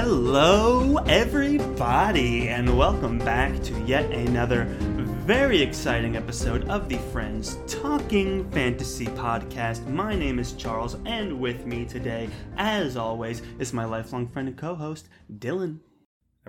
Hello, everybody, and welcome back to yet another very exciting episode of the Friends Talking Fantasy Podcast. My name is Charles, and with me today, as always, is my lifelong friend and co host, Dylan.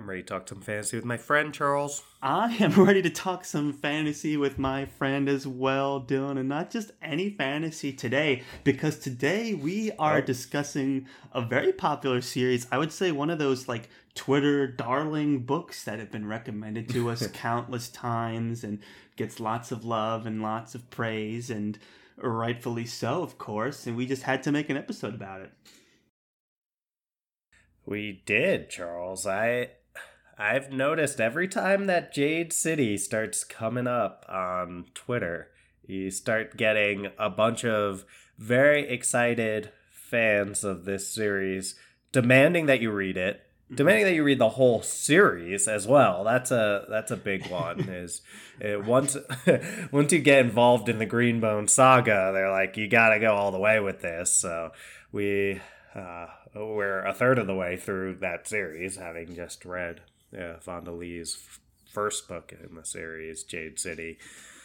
I'm ready to talk some fantasy with my friend Charles. I am ready to talk some fantasy with my friend as well, Dylan, and not just any fantasy today, because today we are discussing a very popular series. I would say one of those like Twitter darling books that have been recommended to us countless times and gets lots of love and lots of praise, and rightfully so, of course. And we just had to make an episode about it. We did, Charles. I I've noticed every time that Jade City starts coming up on Twitter, you start getting a bunch of very excited fans of this series demanding that you read it mm-hmm. demanding that you read the whole series as well that's a that's a big one is it, once once you get involved in the greenbone saga they're like you gotta go all the way with this so we uh, we're a third of the way through that series having just read yeah, Fonda Lee's f- first book in the series, Jade City.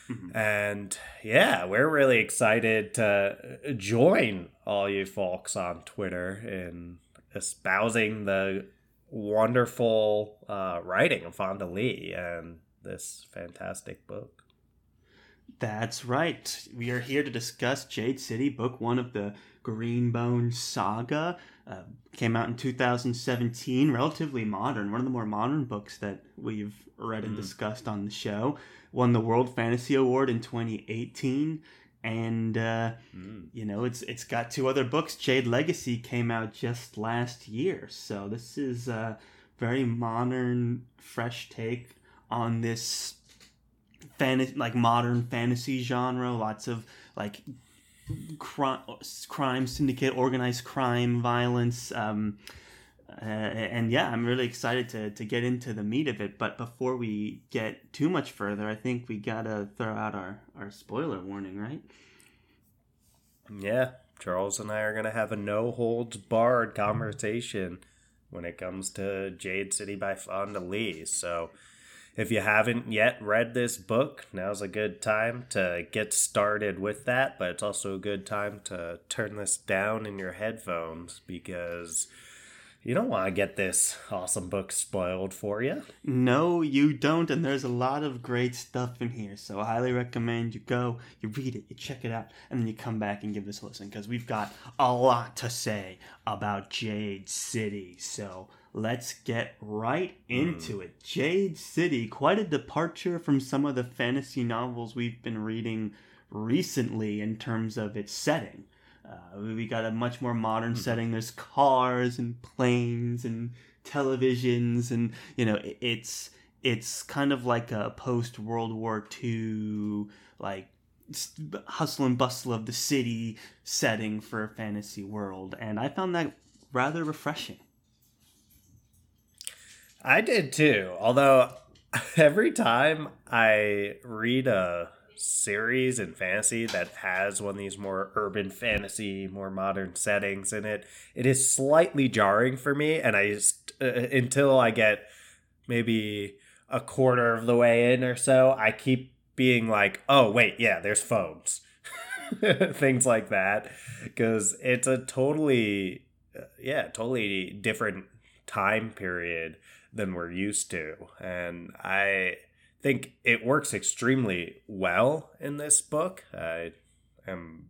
Mm-hmm. And yeah, we're really excited to join all you folks on Twitter in espousing the wonderful uh, writing of Fonda Lee and this fantastic book. That's right. We are here to discuss Jade City, book one of the Greenbone Saga. Uh, came out in 2017, relatively modern, one of the more modern books that we've read and mm. discussed on the show. Won the World Fantasy Award in 2018, and uh, mm. you know it's it's got two other books. Jade Legacy came out just last year, so this is a very modern, fresh take on this fantasy, like modern fantasy genre. Lots of like crime, crime syndicate, organized crime, violence. Um, uh, and yeah, I'm really excited to, to get into the meat of it. But before we get too much further, I think we gotta throw out our, our spoiler warning, right? Yeah, Charles and I are gonna have a no holds barred conversation when it comes to Jade City by Fonda Lee. So if you haven't yet read this book, now's a good time to get started with that, but it's also a good time to turn this down in your headphones because you don't want to get this awesome book spoiled for you. No, you don't, and there's a lot of great stuff in here, so I highly recommend you go, you read it, you check it out, and then you come back and give this a listen because we've got a lot to say about Jade City. So let's get right into mm. it. Jade City, quite a departure from some of the fantasy novels we've been reading recently in terms of its setting. Uh, we got a much more modern mm. setting. There's cars and planes and televisions, and you know, it's it's kind of like a post World War II like hustle and bustle of the city setting for a fantasy world, and I found that rather refreshing. I did too. Although every time I read a series in fantasy that has one of these more urban fantasy, more modern settings in it, it is slightly jarring for me. And I just, uh, until I get maybe a quarter of the way in or so, I keep being like, oh, wait, yeah, there's phones. Things like that. Because it's a totally, uh, yeah, totally different time period than we're used to. And I think it works extremely well in this book. I am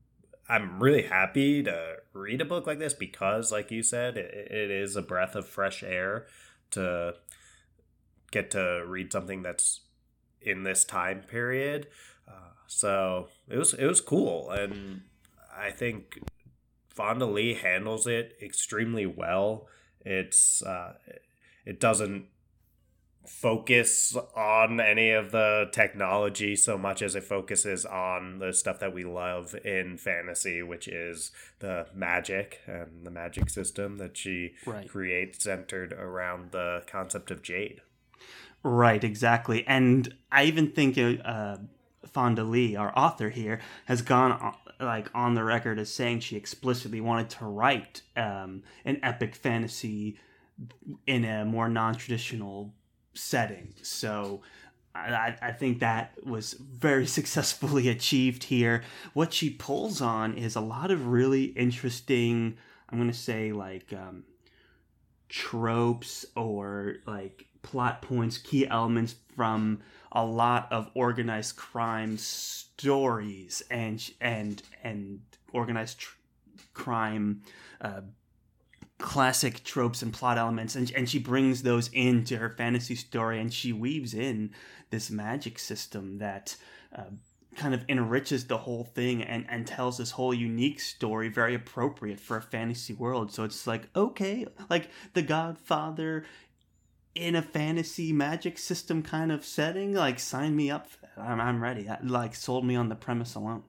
I'm really happy to read a book like this because, like you said, it, it is a breath of fresh air to get to read something that's in this time period. Uh, so it was it was cool, and I think Fonda Lee handles it extremely well. It's uh, it doesn't focus on any of the technology so much as it focuses on the stuff that we love in fantasy, which is the magic and the magic system that she right. creates centered around the concept of jade. Right, exactly. And I even think uh, Fonda Lee, our author here, has gone on, like on the record as saying she explicitly wanted to write um, an epic fantasy in a more non-traditional setting. So I, I think that was very successfully achieved here. What she pulls on is a lot of really interesting, I'm going to say, like um, tropes or like plot points, key elements from a lot of organized crime stories and and and organized tr- crime uh, classic tropes and plot elements and, and she brings those into her fantasy story and she weaves in this magic system that uh, kind of enriches the whole thing and, and tells this whole unique story very appropriate for a fantasy world. So it's like okay like the godfather in a fantasy magic system kind of setting like sign me up i'm, I'm ready. Like sold me on the premise alone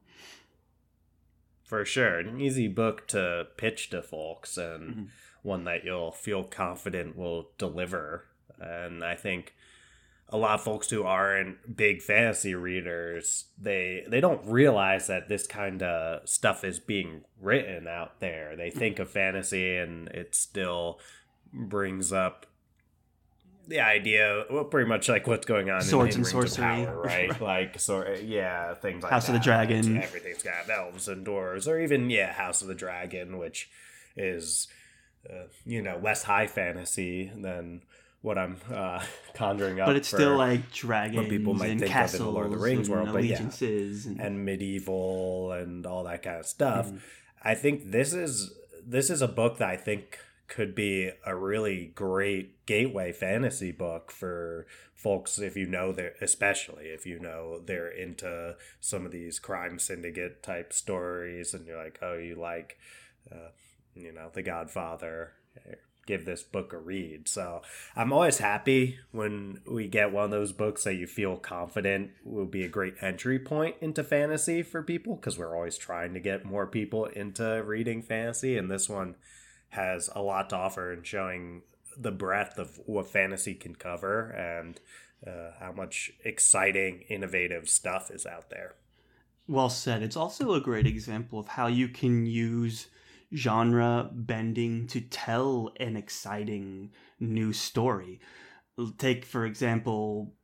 for sure. An easy book to pitch to folks and mm-hmm. one that you'll feel confident will deliver. And i think a lot of folks who aren't big fantasy readers they they don't realize that this kind of stuff is being written out there. They think of fantasy and it still brings up the idea, well, pretty much like what's going on swords in, in and sorcery, power, right? like, so yeah, things like House that. of the Dragon. Everything's got elves and dwarves, or even yeah, House of the Dragon, which is uh, you know less high fantasy than what I'm uh, conjuring up. But it's still like dragons what people might think of in the Lord of the Rings world, but yeah, and... and... medieval and all that kind of stuff. Mm. I think this is this is a book that I think could be a really great gateway fantasy book for folks if you know they're especially if you know they're into some of these crime syndicate type stories and you're like oh you like uh, you know the godfather. Give this book a read. So i'm always happy when we get one of those books that you feel confident will be a great entry point into fantasy for people because we're always trying to get more people into reading fantasy and this one has a lot to offer in showing the breadth of what fantasy can cover and uh, how much exciting, innovative stuff is out there. Well said. It's also a great example of how you can use genre bending to tell an exciting new story. Take, for example,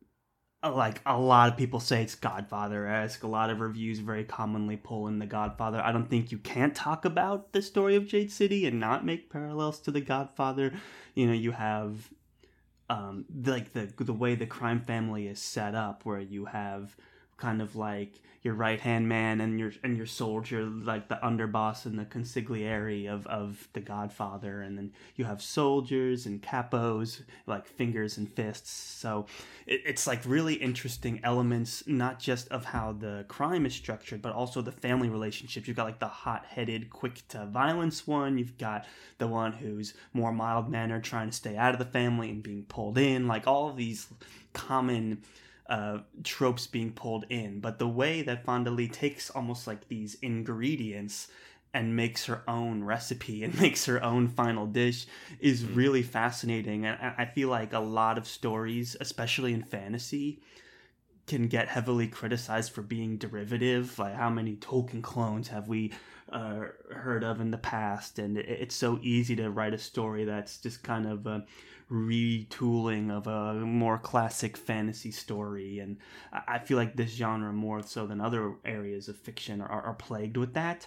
like a lot of people say it's Godfather esque. A lot of reviews very commonly pull in the Godfather. I don't think you can't talk about the story of Jade City and not make parallels to the Godfather. You know, you have um, like the the way the crime family is set up, where you have kind of like your right hand man and your and your soldier like the underboss and the consigliere of of the Godfather, and then you have soldiers and capos like fingers and fists. So it, it's like really interesting elements, not just of how the crime is structured, but also the family relationships. You've got like the hot headed, quick to violence one. You've got the one who's more mild mannered, trying to stay out of the family and being pulled in. Like all of these common uh, tropes being pulled in, but the way that Fonda Lee takes almost like these ingredients and makes her own recipe and makes her own final dish is mm-hmm. really fascinating. And I feel like a lot of stories, especially in fantasy, can get heavily criticized for being derivative. Like how many Tolkien clones have we uh, heard of in the past? And it's so easy to write a story that's just kind of a retooling of a more classic fantasy story. And I feel like this genre, more so than other areas of fiction, are, are plagued with that.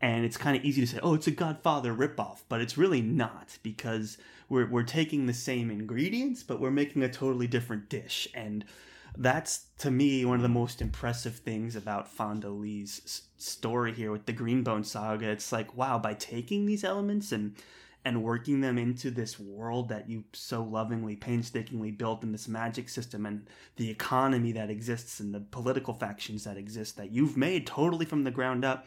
And it's kind of easy to say, oh, it's a Godfather ripoff, but it's really not because we're, we're taking the same ingredients, but we're making a totally different dish. And that's to me one of the most impressive things about Fonda Lee's story here with the Greenbone saga. It's like, wow, by taking these elements and and working them into this world that you so lovingly, painstakingly built in this magic system and the economy that exists and the political factions that exist that you've made totally from the ground up,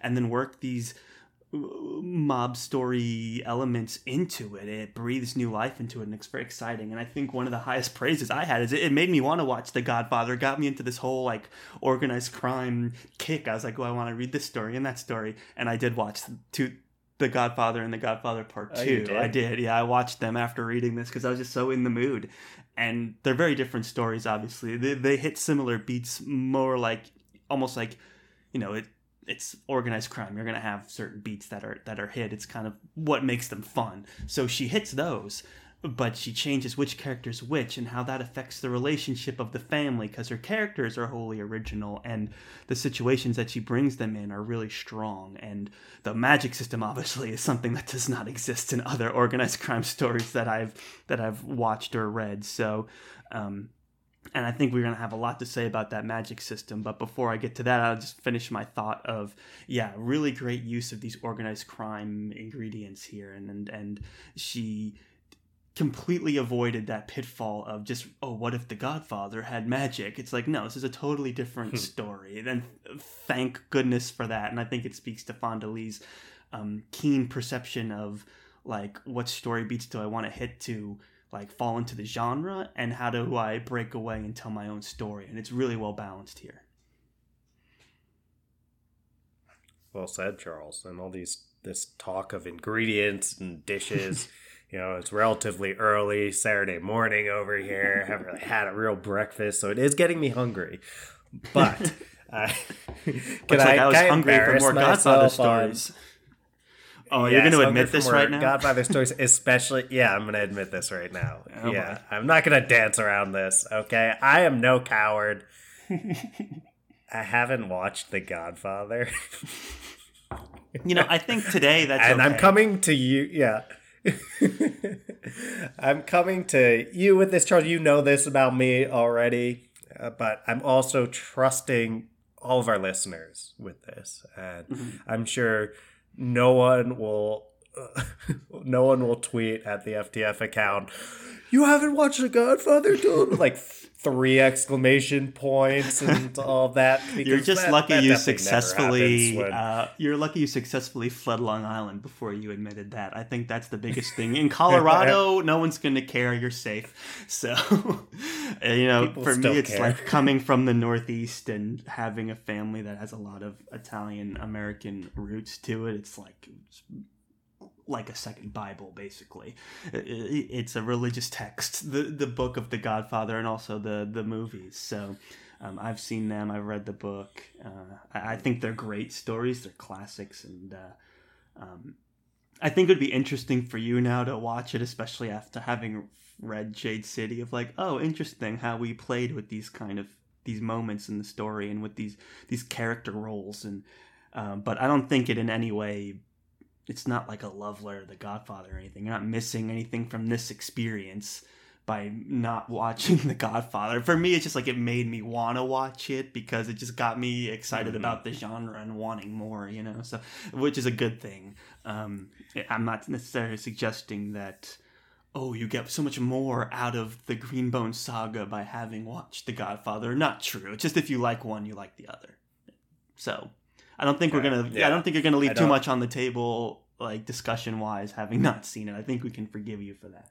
and then work these mob story elements into it. It breathes new life into it, and it's very exciting. And I think one of the highest praises I had is it, made me want to watch The Godfather. It got me into this whole like organized crime kick. I was like, oh, I want to read this story and that story, and I did watch two the Godfather and The Godfather Part oh, Two. I did, yeah. I watched them after reading this because I was just so in the mood, and they're very different stories. Obviously, they they hit similar beats, more like almost like, you know, it it's organized crime. You're gonna have certain beats that are that are hit. It's kind of what makes them fun. So she hits those, but she changes which character's which and how that affects the relationship of the family because her characters are wholly original and the situations that she brings them in are really strong and the magic system obviously is something that does not exist in other organized crime stories that I've that I've watched or read so um, and I think we're going to have a lot to say about that magic system. But before I get to that, I'll just finish my thought of yeah, really great use of these organized crime ingredients here, and and and she completely avoided that pitfall of just oh what if the godfather had magic it's like no this is a totally different story and thank goodness for that and i think it speaks to fonda lee's um, keen perception of like what story beats do i want to hit to like fall into the genre and how do i break away and tell my own story and it's really well balanced here well said charles and all these this talk of ingredients and dishes you know, it's relatively early Saturday morning over here. I haven't really had a real breakfast, so it is getting me hungry. But uh, can I, like I was hungry for more Godfather stories. Oh, yes, you're going to admit this right now? Godfather stories, especially. Yeah, I'm going to admit this right now. Oh, yeah, boy. I'm not going to dance around this. Okay, I am no coward. I haven't watched The Godfather. you know, I think today that's and okay. I'm coming to you. Yeah, I'm coming to you with this, Charles. You know this about me already, uh, but I'm also trusting all of our listeners with this, and mm-hmm. I'm sure no one will, uh, no one will tweet at the FTF account. You haven't watched The Godfather, dude? Like three exclamation points and all that. You're just that, lucky that you successfully. When... Uh, you're lucky you successfully fled Long Island before you admitted that. I think that's the biggest thing. In Colorado, no one's going to care. You're safe. So, you know, People for me, it's care. like coming from the Northeast and having a family that has a lot of Italian American roots to it. It's like like a second Bible, basically. It's a religious text, the the book of the Godfather, and also the the movies. So. Um, I've seen them. I've read the book. Uh, I, think they're great stories. They're classics, and uh, um, I think it would be interesting for you now to watch it, especially after having read Jade City. Of like, oh, interesting how we played with these kind of these moments in the story and with these these character roles, and um, but I don't think it in any way it's not like a love letter to The Godfather or anything. You're not missing anything from this experience by not watching The Godfather. For me, it's just like it made me want to watch it because it just got me excited mm-hmm. about the genre and wanting more, you know. So, which is a good thing. Um, I'm not necessarily suggesting that. Oh, you get so much more out of the Greenbone saga by having watched The Godfather. Not true. It's just if you like one, you like the other. So, I don't think we're gonna. Yeah. I don't think you're gonna leave too much on the table, like discussion wise, having not seen it. I think we can forgive you for that.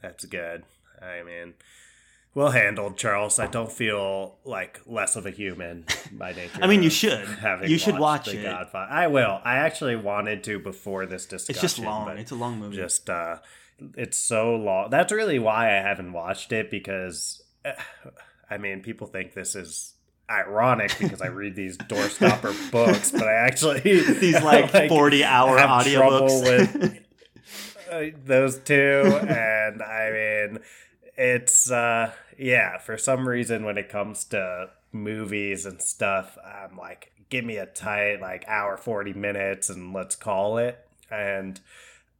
That's good. I mean, well handled, Charles. I don't feel like less of a human by nature. I mean, you should. You should watch it. Godfather. I will. I actually wanted to before this discussion. It's just long. It's a long movie. Just uh, it's so long. That's really why I haven't watched it because, I mean, people think this is ironic because I read these doorstopper books, but I actually these like, like forty hour audiobooks. with uh, those two, and I mean it's uh yeah for some reason when it comes to movies and stuff i'm like give me a tight like hour 40 minutes and let's call it. And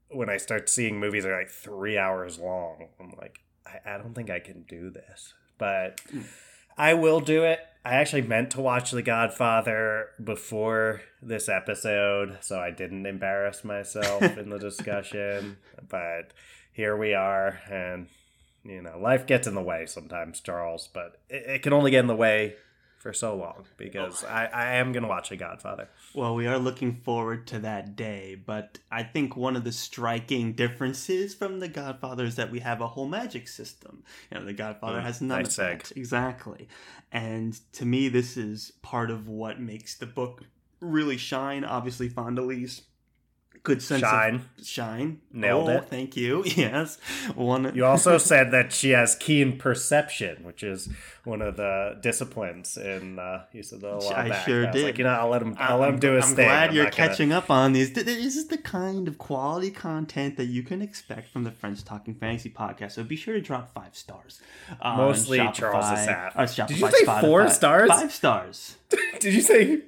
when i start seeing movies that are like three hours long i'm like i, I don't think i can do this. But hmm. I will do it I actually meant to watch The Godfather before this episode, so I didn't embarrass myself in the discussion. But here we are, and you know, life gets in the way sometimes, Charles. But it, it can only get in the way for so long because I, I am going to watch The Godfather. Well, we are looking forward to that day, but I think one of the striking differences from The Godfather is that we have a whole magic system. You know, The Godfather mm, has none nice of that. Exactly. And to me, this is part of what makes the book really shine. Obviously, Fonda Lee's good sense Shine. of shine. Nailed Oh, it. Thank you. Yes, one. You also said that she has keen perception, which is one of the disciplines in uh, you said that a while I back. sure was did. Like, you know, I'll let him. I'll let him do his I'm thing. glad I'm you're not gonna- catching up on these. This is the kind of quality content that you can expect from the Friends Talking Fantasy podcast. So be sure to drop five stars. on Mostly Charles Spotify, Did you say four stars? Five stars. Did you say?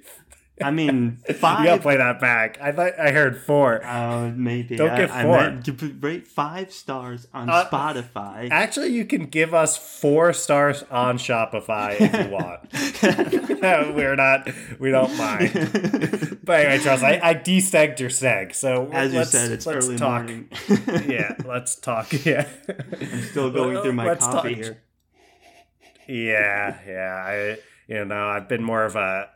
I mean, You gotta play that back. I thought I heard four. Uh, maybe Don't I, get I four. meant rate five stars on Uh, Spotify. Actually, you can give us four stars on Shopify if you want. We're not. We don't mind. But anyway, Charles, I, I destegged your seg. So As you let's, said, it's let's early talk. morning. yeah, let's talk. Yeah, I'm still going through my coffee talk- here. Yeah, yeah. I you know I've been more of a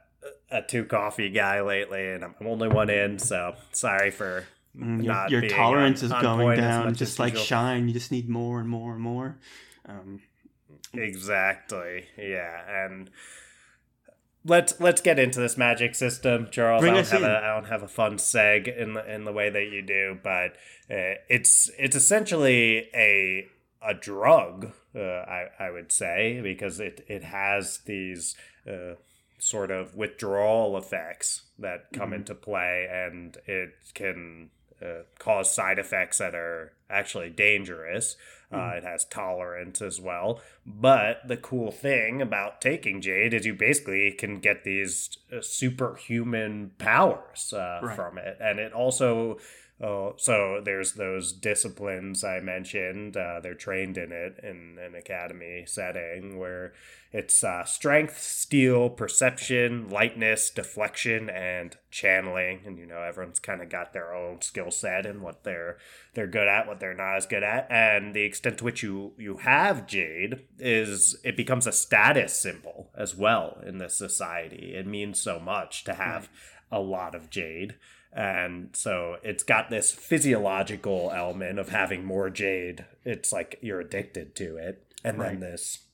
a two coffee guy lately, and I'm only one in, so sorry for Mm, your not your being tolerance on- is on going down, just like usual. shine. You just need more and more and more. Um, Exactly. Yeah, and let's let's get into this magic system, Charles. Bring I don't have in. a I don't have a fun seg in the in the way that you do, but uh, it's it's essentially a a drug. Uh, I I would say because it it has these. Uh, sort of withdrawal effects that come Mhm. into play and it can uh, cause side effects that are actually dangerous uh, it has tolerance as well. But the cool thing about taking Jade is you basically can get these uh, superhuman powers uh, Right. from it. And it also. Oh, so there's those disciplines I mentioned. Uh, they're trained in it in an academy setting where it's uh, strength, steel, perception, lightness, deflection, and channeling. And you know, everyone's kind of got their own skill set and what they're they're good at, what they're not as good at, and the extent to which you you have Jade is it becomes a status symbol as well in this society. It means so much to have a lot of Jade. And so it's got this physiological element of having more jade. It's like you're addicted to it. And then this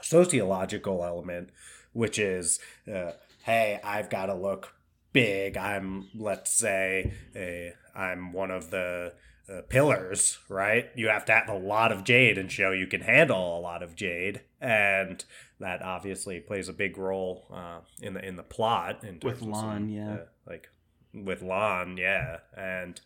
sociological element, which is, uh, hey, I've got to look big. I'm, let's say, a, I'm one of the uh, pillars, right? You have to have a lot of jade and show you can handle a lot of jade, and that obviously plays a big role uh, in the in the plot. In With Lon, yeah. uh, like with Lon, yeah, and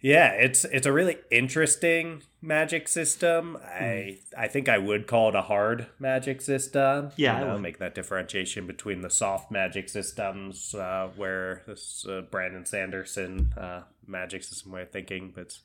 yeah, it's it's a really interesting magic system. I I think I would call it a hard magic system. Yeah, you I know, would. make that differentiation between the soft magic systems, uh, where this uh, Brandon Sanderson uh, magic system way of thinking, but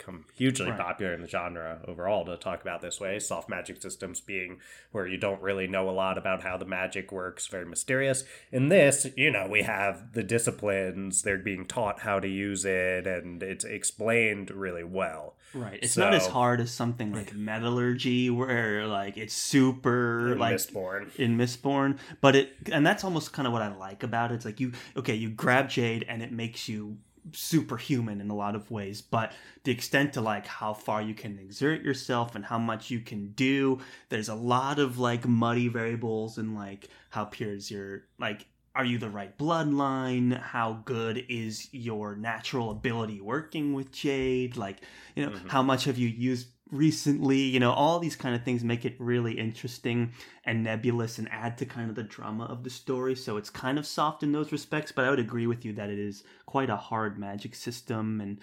become hugely Right. popular in the genre overall to talk about this way. Soft magic systems being where you don't really know a lot about how the magic works, very mysterious. In this, you know, we have the disciplines, they're being taught how to use it, and it's explained really well. right. It's not as hard as something like metallurgy, where like it's super in like Mistborn. in Mistborn, but it and that's almost kind of what I like about it. It's like you okay, you grab Jade and it makes you superhuman in a lot of ways, but the extent to like how far you can exert yourself and how much you can do, there's a lot of like muddy variables and like how pure is your like are you the right bloodline? How good is your natural ability working with Jade? Like, you know, Mhm. how much have you used recently? You know, all these kind of things make it really interesting and nebulous and add to kind of the drama of the story. So it's kind of soft in those respects, but I would agree with you that it is quite a hard magic system and.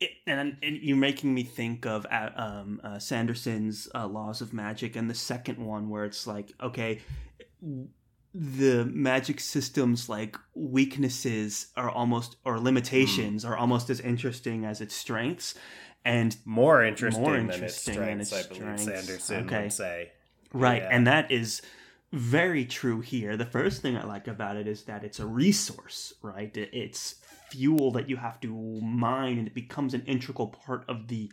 It, and, and you're making me think of uh, um, uh, Sanderson's uh, Laws of Magic and the second one, where it's like, okay, the magic system's like weaknesses are almost or limitations Hmm. are almost as interesting as its strengths, and More interesting, More than its interesting than strengths, its I believe strengths. Sanderson Okay. would say. Right, Yeah. and that is very true here. The first thing I like about it is that it's a resource, right? It's fuel that you have to mine, and it becomes an integral part of the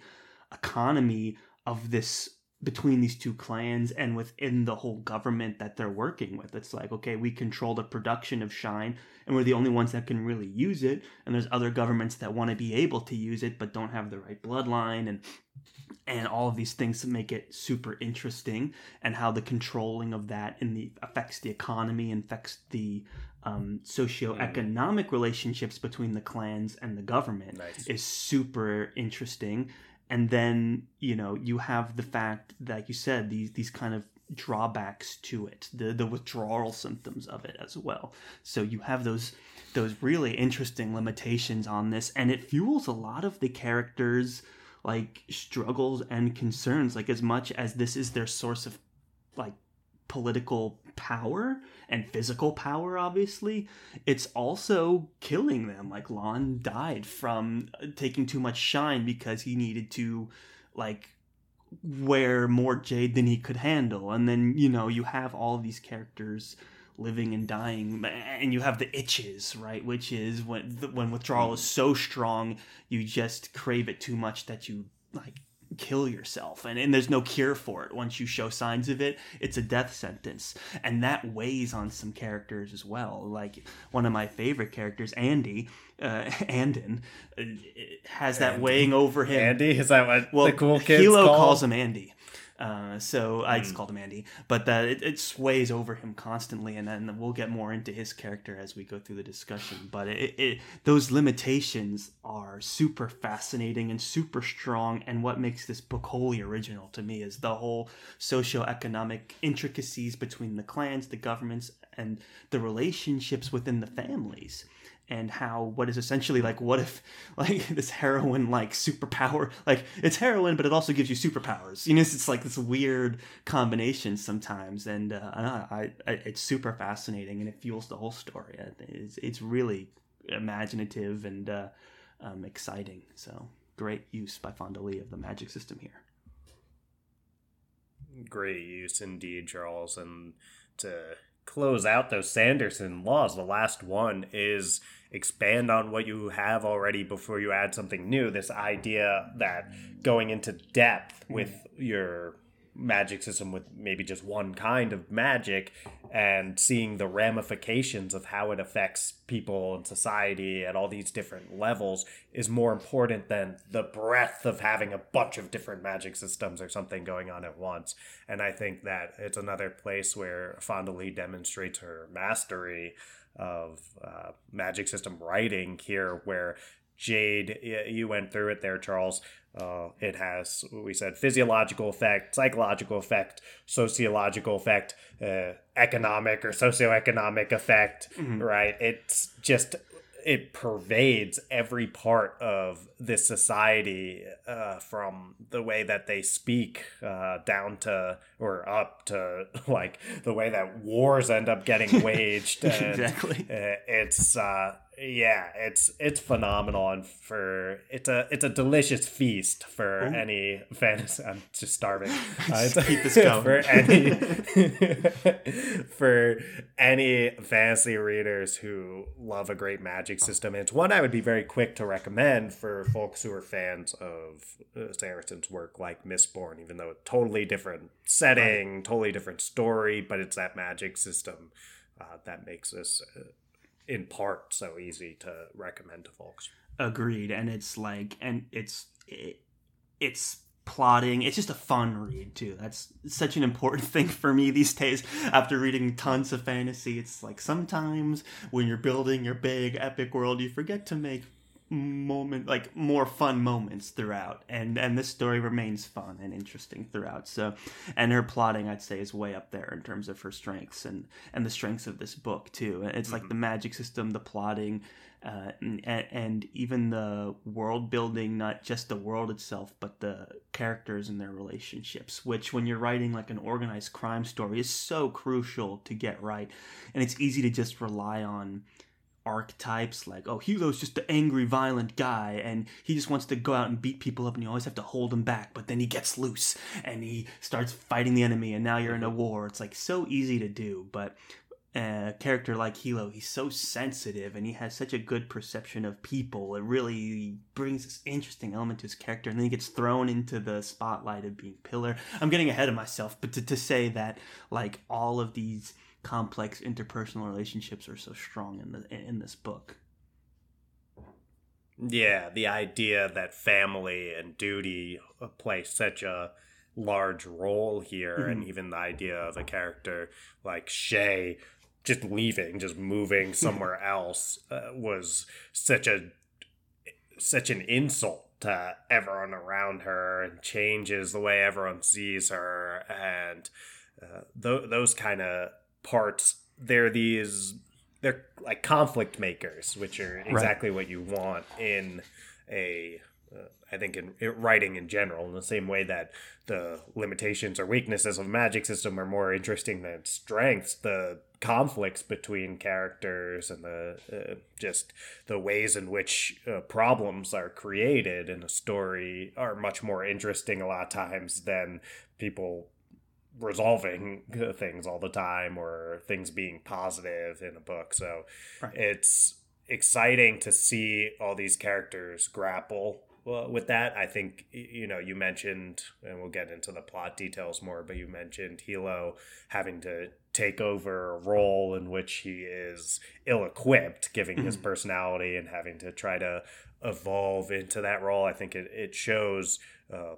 economy of this between these two clans and within the whole government that they're working with. It's like, okay, we control the production of shine and we're the only ones that can really use it. And there's other governments that want to be able to use it but don't have the right bloodline and and all of these things make it super interesting and how the controlling of that in the affects the economy and affects the um, socioeconomic mm. relationships between the clans and the government nice. is super interesting and then you know you have the fact that you said these these kind of drawbacks to it the the withdrawal symptoms of it as well. So you have those those really interesting limitations on this and it fuels a lot of the characters like struggles and concerns like as much as this is their source of like political power and physical power obviously it's also killing them. Like lon died from uh, taking too much shine because he needed to like wear more jade than he could handle. And then you know you have all these characters living and dying and you have the itches right? Which is when when withdrawal is so strong you just crave it too much that you like kill yourself. And, and there's no cure for it. Once you show signs of it it's a death sentence. And that weighs on some characters as well. Like one of my favorite characters andy uh, anden uh, has that Andy. weighing over him. Andy? Is that what well, the cool kids Hilo call? calls him andy uh, so I just mm. called him Andy, but that it, it, sways over him constantly, and then we'll get more into his character as we go through the discussion. But it, it, those limitations are super fascinating and super strong, and what makes this book wholly original to me is the whole socio-economic intricacies between the clans, the governments, and the relationships within the families and how what is essentially like what if like this heroin like superpower like it's heroin but it also gives you superpowers. You know it's, like this weird combination sometimes and uh, I, I, it's super fascinating and it fuels the whole story. It's, it's really imaginative and uh, um, exciting. So great use by Fonda Lee of the magic system here. Great use indeed charles and to close out those Sanderson laws. The last one is expand on what you have already before you add something new. This idea that going into depth with your magic system with maybe just one kind of magic and seeing the ramifications of how it affects people and society at all these different levels is more important than the breadth of having a bunch of different magic systems or something going on at once. And I think that it's another place where Fonda Lee demonstrates her mastery of uh, magic system writing here, where Jade, you went through it there, Charles. Uh, it has, we said, physiological effect, psychological effect, sociological effect, uh, economic or socioeconomic effect, mm-hmm. right? It's just, it pervades every part of this society uh, from the way that they speak uh, down to, or up to, like, the way that wars end up getting waged. Exactly. Uh, it's, uh, yeah, it's it's phenomenal, and for it's a it's a delicious feast for Ooh. any fantasy. I'm just starving. Uh, just keep this going for any for any fantasy readers who love a great magic system. It's one I would be very quick to recommend for folks who are fans of uh, Sanderson's work, like Mistborn, even though it's totally different setting, right. totally different story, but it's that magic system uh, that makes this. Uh, in part so easy to recommend to folks. Agreed, and it's like, and it's it, it's plotting. It's just a fun read too. That's such an important thing for me these days. After reading tons of fantasy, it's like sometimes when you're building your big epic world, you forget to make moment like more fun moments throughout. And and this story remains fun and interesting throughout. So and her plotting i'd say is way up there in terms of her strengths and and the strengths of this book too. It's mm-hmm. like the magic system the plotting uh, and, and even the world building not just the world itself but the characters and their relationships which when you're writing like an organized crime story is so crucial to get right. And it's easy to just rely on archetypes like oh Hilo's just the angry violent guy and he just wants to go out and beat people up and you always have to hold him back but then he gets loose and he starts fighting the enemy and now you're in a war it's like so easy to do but uh, a character like Hilo, he's so sensitive and he has such a good perception of people. It really brings this interesting element to his character, and then he gets thrown into the spotlight of being Pillar. I'm getting ahead of myself, but to, to say that like all of these complex interpersonal relationships are so strong in the in this book. Yeah, the idea that family and duty play such a large role here, mm-hmm. and even the idea of a character like Shay just leaving, just moving somewhere else, uh, was such a such an insult to everyone around her, and changes the way everyone sees her, and uh, th- those kind of parts. They're these they're like conflict makers, which are exactly right. what you want in a uh, I think in, in, writing in general, in the same way that the limitations or weaknesses of a magic system are more interesting than strengths, the conflicts between characters and the uh, just the ways in which uh, problems are created in a story are much more interesting a lot of times than people resolving things all the time or things being positive in a book. So right. it's exciting to see all these characters grapple with that, I think you know you mentioned, and we'll get into the plot details more. But you mentioned Hilo having to take over a role in which he is ill-equipped, giving his mm-hmm. personality and having to try to evolve into that role. I think it it shows. Uh,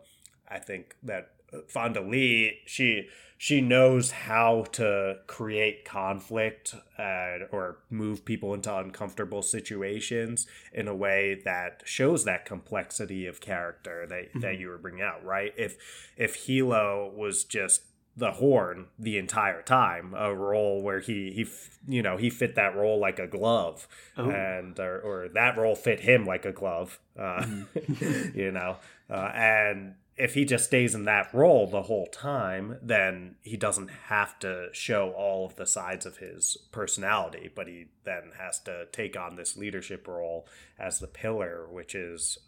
I think that Fonda Lee, she she knows how to create conflict uh, or move people into uncomfortable situations in a way that shows that complexity of character that, mm-hmm. that you were bringing out right if if hilo was just the horn the entire time a role where he he you know he fit that role like a glove oh. and or, or that role fit him like a glove uh, mm-hmm. you know uh, and if he just stays in that role the whole time, then he doesn't have to show all of the sides of his personality, but he then has to take on this leadership role as the pillar, which is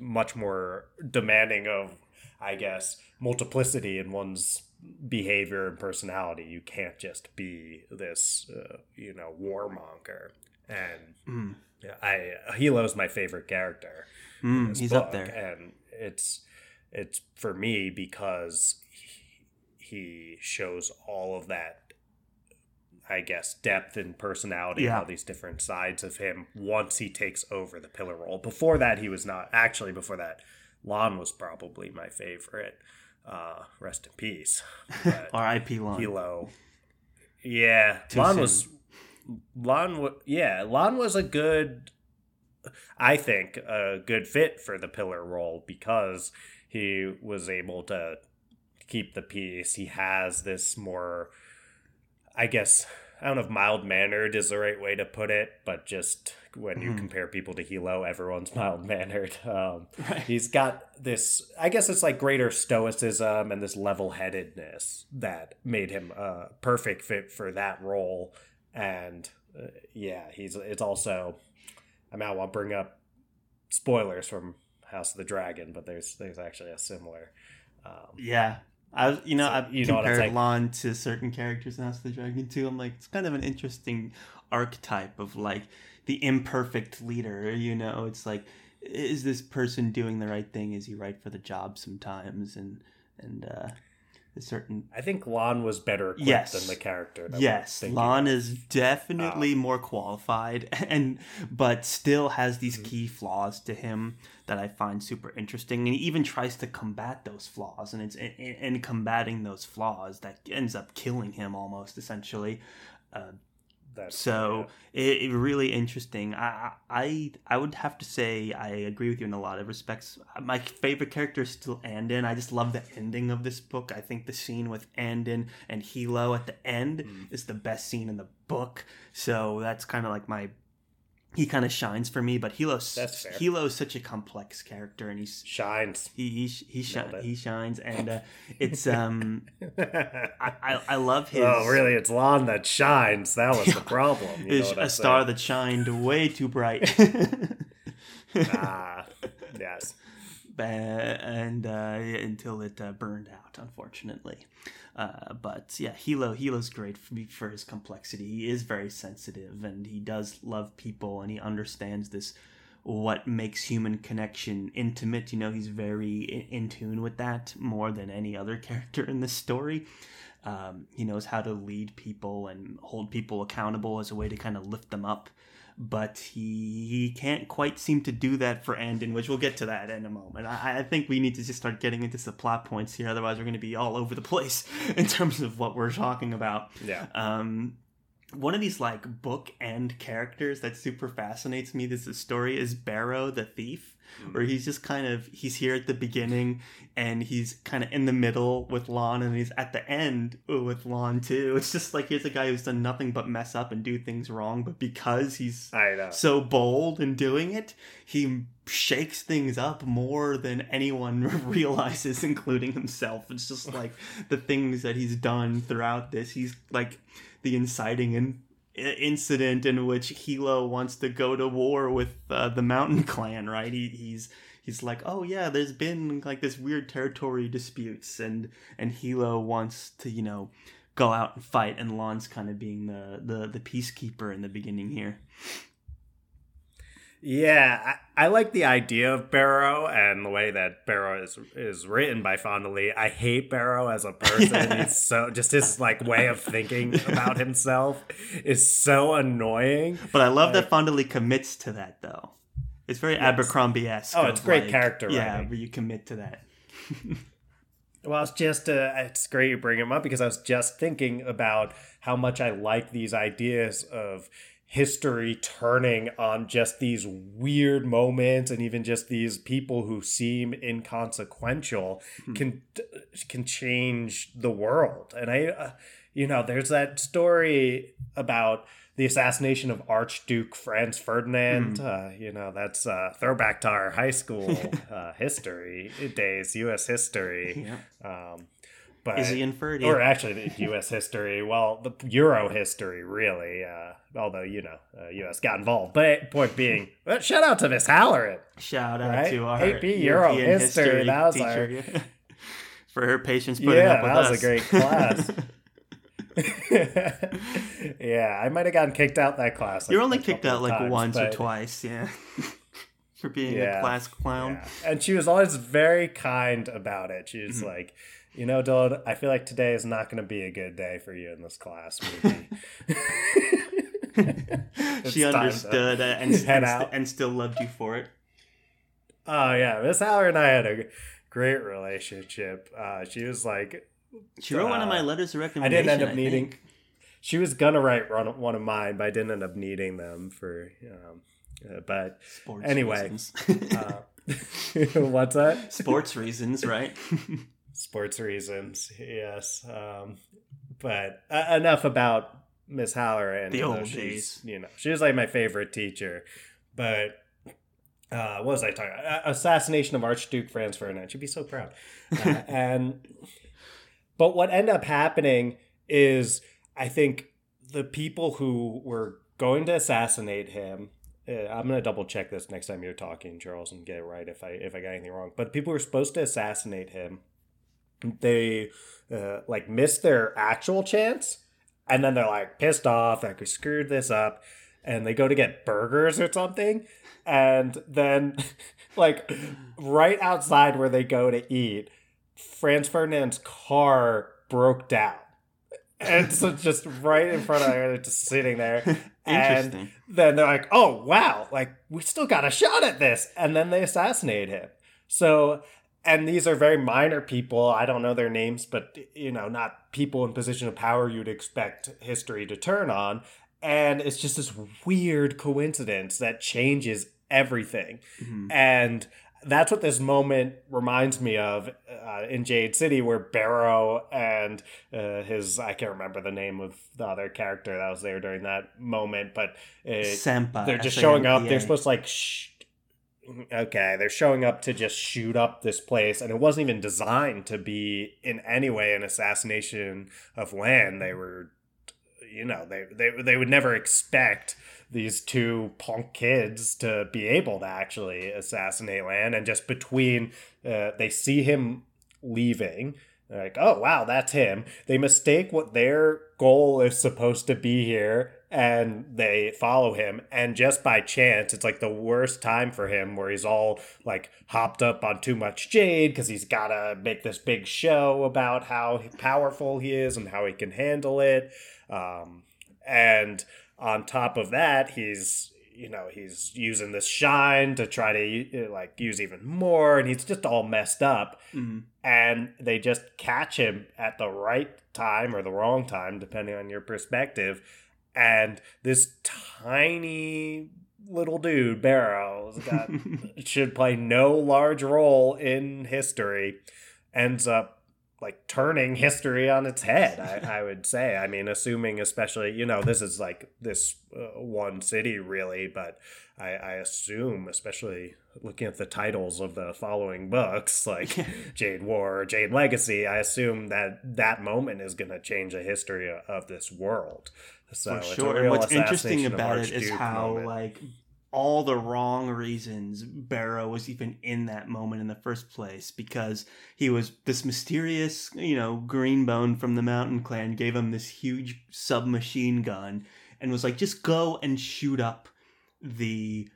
much more demanding of, I guess, multiplicity in one's behavior and personality. You can't just be this, uh, you know, warmonger. And mm. I Hilo's my favorite character. Mm, he's book, up there, and it's it's for me because he shows all of that I guess depth and personality yeah. all these different sides of him once he takes over the pillar role. Before that he was not actually before that Lon was probably my favorite. Uh, rest in peace. R.I.P. Lon. Hilo. Yeah, Too Lon soon. was Lon. Yeah, Lon was a good. I think a good fit for the pillar role because he was able to keep the peace. He has this more, I guess, I don't know if mild mannered is the right way to put it, but just when you mm. compare people to Hilo, everyone's mild mannered. Um, right. He's got this, I guess it's like greater stoicism and this level headedness that made him a perfect fit for that role. And uh, yeah, he's it's also, I mean, I won't bring up spoilers from House of the Dragon, but there's there's actually a similar. Um, yeah, I was, you know, so, I you compared like. Lon to certain characters in House of the Dragon too. I'm like, it's kind of an interesting archetype of like the imperfect leader. You know, it's like, is this person doing the right thing? Is he right for the job sometimes? And and uh, certain. I think Lon was better equipped yes. than the character. yes, Lon is definitely um, more qualified, and but still has these mm-hmm. key flaws to him that I find super interesting, and he even tries to combat those flaws, and it's in, in combating those flaws that ends up killing him almost essentially. Uh, that's so it, it, really interesting. I, I I would have to say I agree with you in a lot of respects. My favorite character is still Anden. I just love the ending of this book. I think the scene with Anden and Hilo at the end mm. is the best scene in the book. So that's kind of like my he kind of shines for me. But Hilo's Hilo's such a complex character, and he shines. He he he, shi- he shines, and uh, it's um, I, I, I love his. Oh, really? It's Lon that shines. That was the problem. You a star that shined way too bright. ah, yes. and uh, until it uh, burned out, unfortunately. Uh, but yeah, Hilo Hilo's great for, for his complexity. He is very sensitive, and he does love people, and he understands this what makes human connection intimate. You know, he's very in tune with that more than any other character in the story. Um, he knows how to lead people and hold people accountable as a way to kind of lift them up. But he, he can't quite seem to do that for Anden, which we'll get to that in a moment. I, I think we need to just start getting into some plot points here, otherwise we're going to be all over the place in terms of what we're talking about. Yeah. Um, one of these like book end characters that super fascinates me this story is bero the thief where he's just kind of he's here at the beginning and he's kind of in the middle with Lon and he's at the end with Lon too. It's just like here's a guy who's done nothing but mess up and do things wrong, but because he's I know. so bold in doing it, he shakes things up more than anyone realizes, including himself. It's just like the things that he's done throughout this. He's like the inciting and incident in which Hilo wants to go to war with uh, the Mountain Clan, right? He, he's he's like, oh yeah, there's been like this weird territory disputes, and and Hilo wants to you know go out and fight, and Lon's kind of being the the the peacekeeper in the beginning here. Yeah, I, I, like the idea of Bero and the way that Bero is is written by Fonda Lee. I hate Bero as a person. He's so just his like way of thinking about himself is so annoying. But I love like, that Fonda Lee commits to that though. It's very yes. Abercrombie esque. Oh, it's a great like, character yeah, writing. where you commit to that. Well, it's just uh, it's great you bring him up because I was just thinking about how much I like these ideas of history turning on just these weird moments and even just these people who seem inconsequential hmm. can can change the world and i uh, you know there's that story about the assassination of Archduke Franz Ferdinand. Mm. Uh, you know, that's uh, throwback to our high school uh, history days, U.S. history. Yeah. Um, but is he inferred? Or actually, the U.S. history. Well, the Euro history, really. Uh, although you know, uh, U.S. got involved. But point being, well, shout out to Miss Halloran. Shout out right? to our AP Euro history. history. That was teacher. our for her patience putting yeah, up with that us. was a great class. yeah, I might have gotten kicked out that class. Like, You're only kicked out like times, once but... or twice, yeah. for being yeah, a class clown. Yeah. And she was always very kind about it. She was mm-hmm. like, you know, Dylan, I feel like today is not going to be a good day for you in this class. she understood and, and, and, still loved you for it. Oh yeah, Miss Howard and I had a great relationship. Uh, she was like, she wrote uh, one of my uh, letters of recommendation. I didn't end up needing. She was gonna write one of mine, but I didn't end up needing them for. Um, uh, but Sports anyway, uh, what's that? Sports reasons, right? Sports reasons. Yes, um, but uh, enough about Miss Halloran. The old days, you know, she was like my favorite teacher. But uh, what was I talking? About? Assassination of Archduke Franz Ferdinand. She'd be so proud. Uh, and but what ended up happening is, I think the people who were going to assassinate him uh, I'm gonna double check this next time you're talking, Charles, and get it right if I if I got anything wrong. But people were supposed to assassinate him they uh, like miss their actual chance and then they're like pissed off like we screwed this up and they go to get burgers or something and then like right outside where they go to eat franz ferdinand's car broke down. And so just right in front of her they're just sitting there and then they're like oh wow like we still got a shot at this and then they assassinate him. So and these are very minor people. I don't know their names, but you know, not people in position of power you'd expect history to turn on. And it's just this weird coincidence that changes everything. Mm-hmm. And that's what this moment reminds me of uh, in Jade City, where Bero and uh, his I can't remember the name of the other character that was there during that moment, but it, Sampa, they're just showing up. They're supposed to like sh- okay, they're showing up to just shoot up this place, and it wasn't even designed to be in any way an assassination of Lan. They were, you know, they they they would never expect these two punk kids to be able to actually assassinate Lan, and just between uh, they see him leaving. They're like, oh wow, that's him. They mistake what their goal is supposed to be here and they follow him and just by chance it's like the worst time for him where he's all like hopped up on too much jade because he's gotta make this big show about how powerful he is and how he can handle it um, and on top of that he's you know he's using this shine to try to like use even more and he's just all messed up Mm-hmm. and they just catch him at the right time or the wrong time depending on your perspective and this tiny little dude bero got should play no large role in history ends up like turning history on its head I, I would say i mean assuming especially you know this is like this uh, one city really but I, I assume especially looking at the titles of the following books like jade war jade legacy i assume that that moment is going to change the history of, of this world so For sure. And what's interesting about it is how moment. like all the wrong reasons Bero was even in that moment in the first place because he was this mysterious, you know, greenbone from the mountain clan gave him this huge submachine gun and was like just go and shoot up the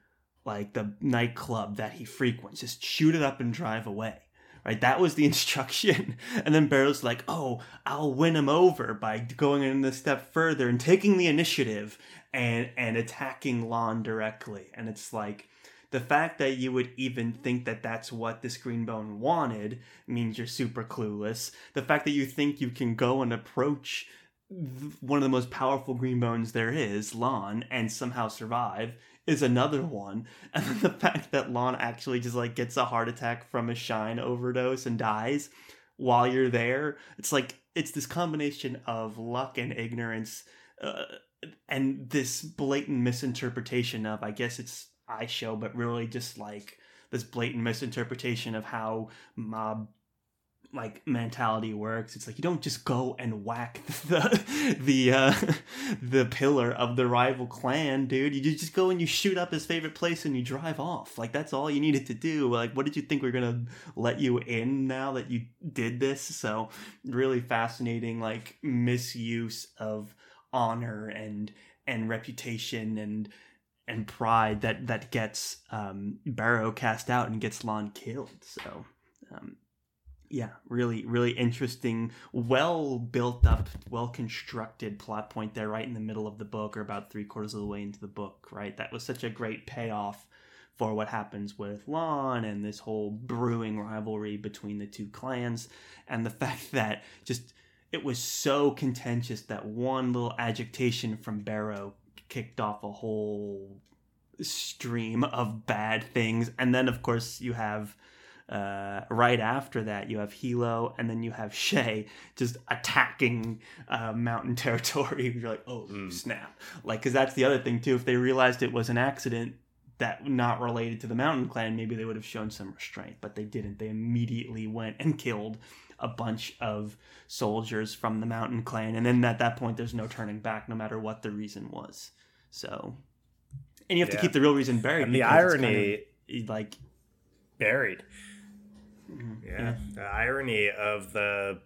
like the nightclub that he frequents. Just shoot it up and drive away. Right, that was the instruction. And then Bero's like, "Oh, I'll win him over by going in a step further and taking the initiative and and attacking Lon directly." And it's like the fact that you would even think that that's what this Greenbone wanted means you're super clueless. The fact that you think you can go and approach one of the most powerful Greenbones there is, Lon, and somehow survive is another one. And then the fact that Lon actually just like gets a heart attack from a shine overdose and dies while you're there. It's like it's this combination of luck and ignorance uh, and this blatant misinterpretation of I guess it's aisho, but really just like this blatant misinterpretation of how mob like mentality works. It's like you don't just go and whack the the uh, the pillar of the rival clan, dude. You just go and you shoot up his favorite place and you drive off. Like that's all you needed to do. Like what did you think we are gonna let you in now that you did this? So really fascinating, like misuse of honor and and reputation and and pride that that gets um, Bero cast out and gets Lon killed. So. Um, yeah, really, really interesting, well built up, well constructed plot point there, right in the middle of the book, or about three quarters of the way into the book, right? That was such a great payoff for what happens with Lon and this whole brewing rivalry between the two clans, and the fact that just it was so contentious that one little agitation from Bero kicked off a whole stream of bad things, and then of course you have uh, right after that, you have Hilo, and then you have Shae just attacking uh, mountain territory. You're like, oh Mm. snap! Like, because that's the other thing too. If they realized it was an accident that not related to the mountain clan, maybe they would have shown some restraint, but they didn't. They immediately went and killed a bunch of soldiers from the mountain clan, and then at that point, there's no turning back, no matter what the reason was. So, and you have to keep the real reason buried. and the it's kind irony of, like buried Yeah, the irony of the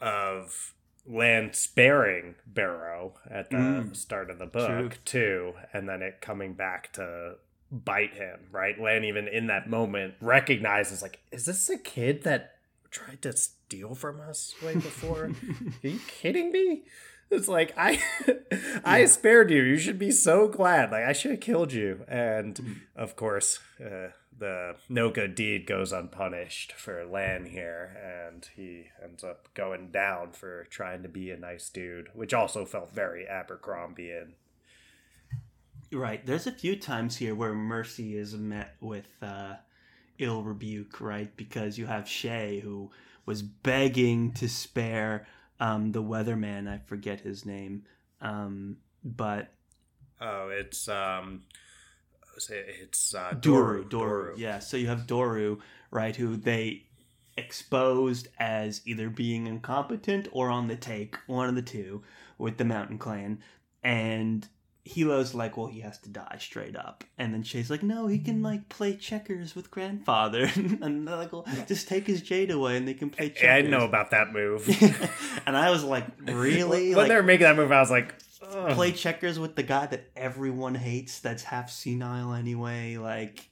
of Lan sparing Bero at the Mm. start of the book True. too, and then it coming back to bite him. Right, Lan even in that moment recognizes like, is this a kid that tried to steal from us way before? Are you kidding me? It's like I I Yeah. spared you. You should be so glad. Like I should have killed you. And Mhm. of course, uh, the no good deed goes unpunished for Lan here, and he ends up going down for trying to be a nice dude, which also felt very Abercrombian. Right. There's a few times here where mercy is met with uh, ill rebuke, right? Because you have Shae who was begging to spare um, the weatherman. I forget his name, um, but Oh, it's um, it's uh, Doru, Doru. Yeah. So you have Doru, right? Who they exposed as either being incompetent or on the take, one of the two, with the Mountain Clan, and Hilo's like, well, he has to die straight up, and then Shae's like, no, he can like play checkers with grandfather, and they're like, well, just take his jade away, and they can play checkers. Yeah, I know about that move. and I was like, really? when like, they were making that move, I was like, Ugh. play checkers with the guy that everyone hates, that's half senile anyway. Like,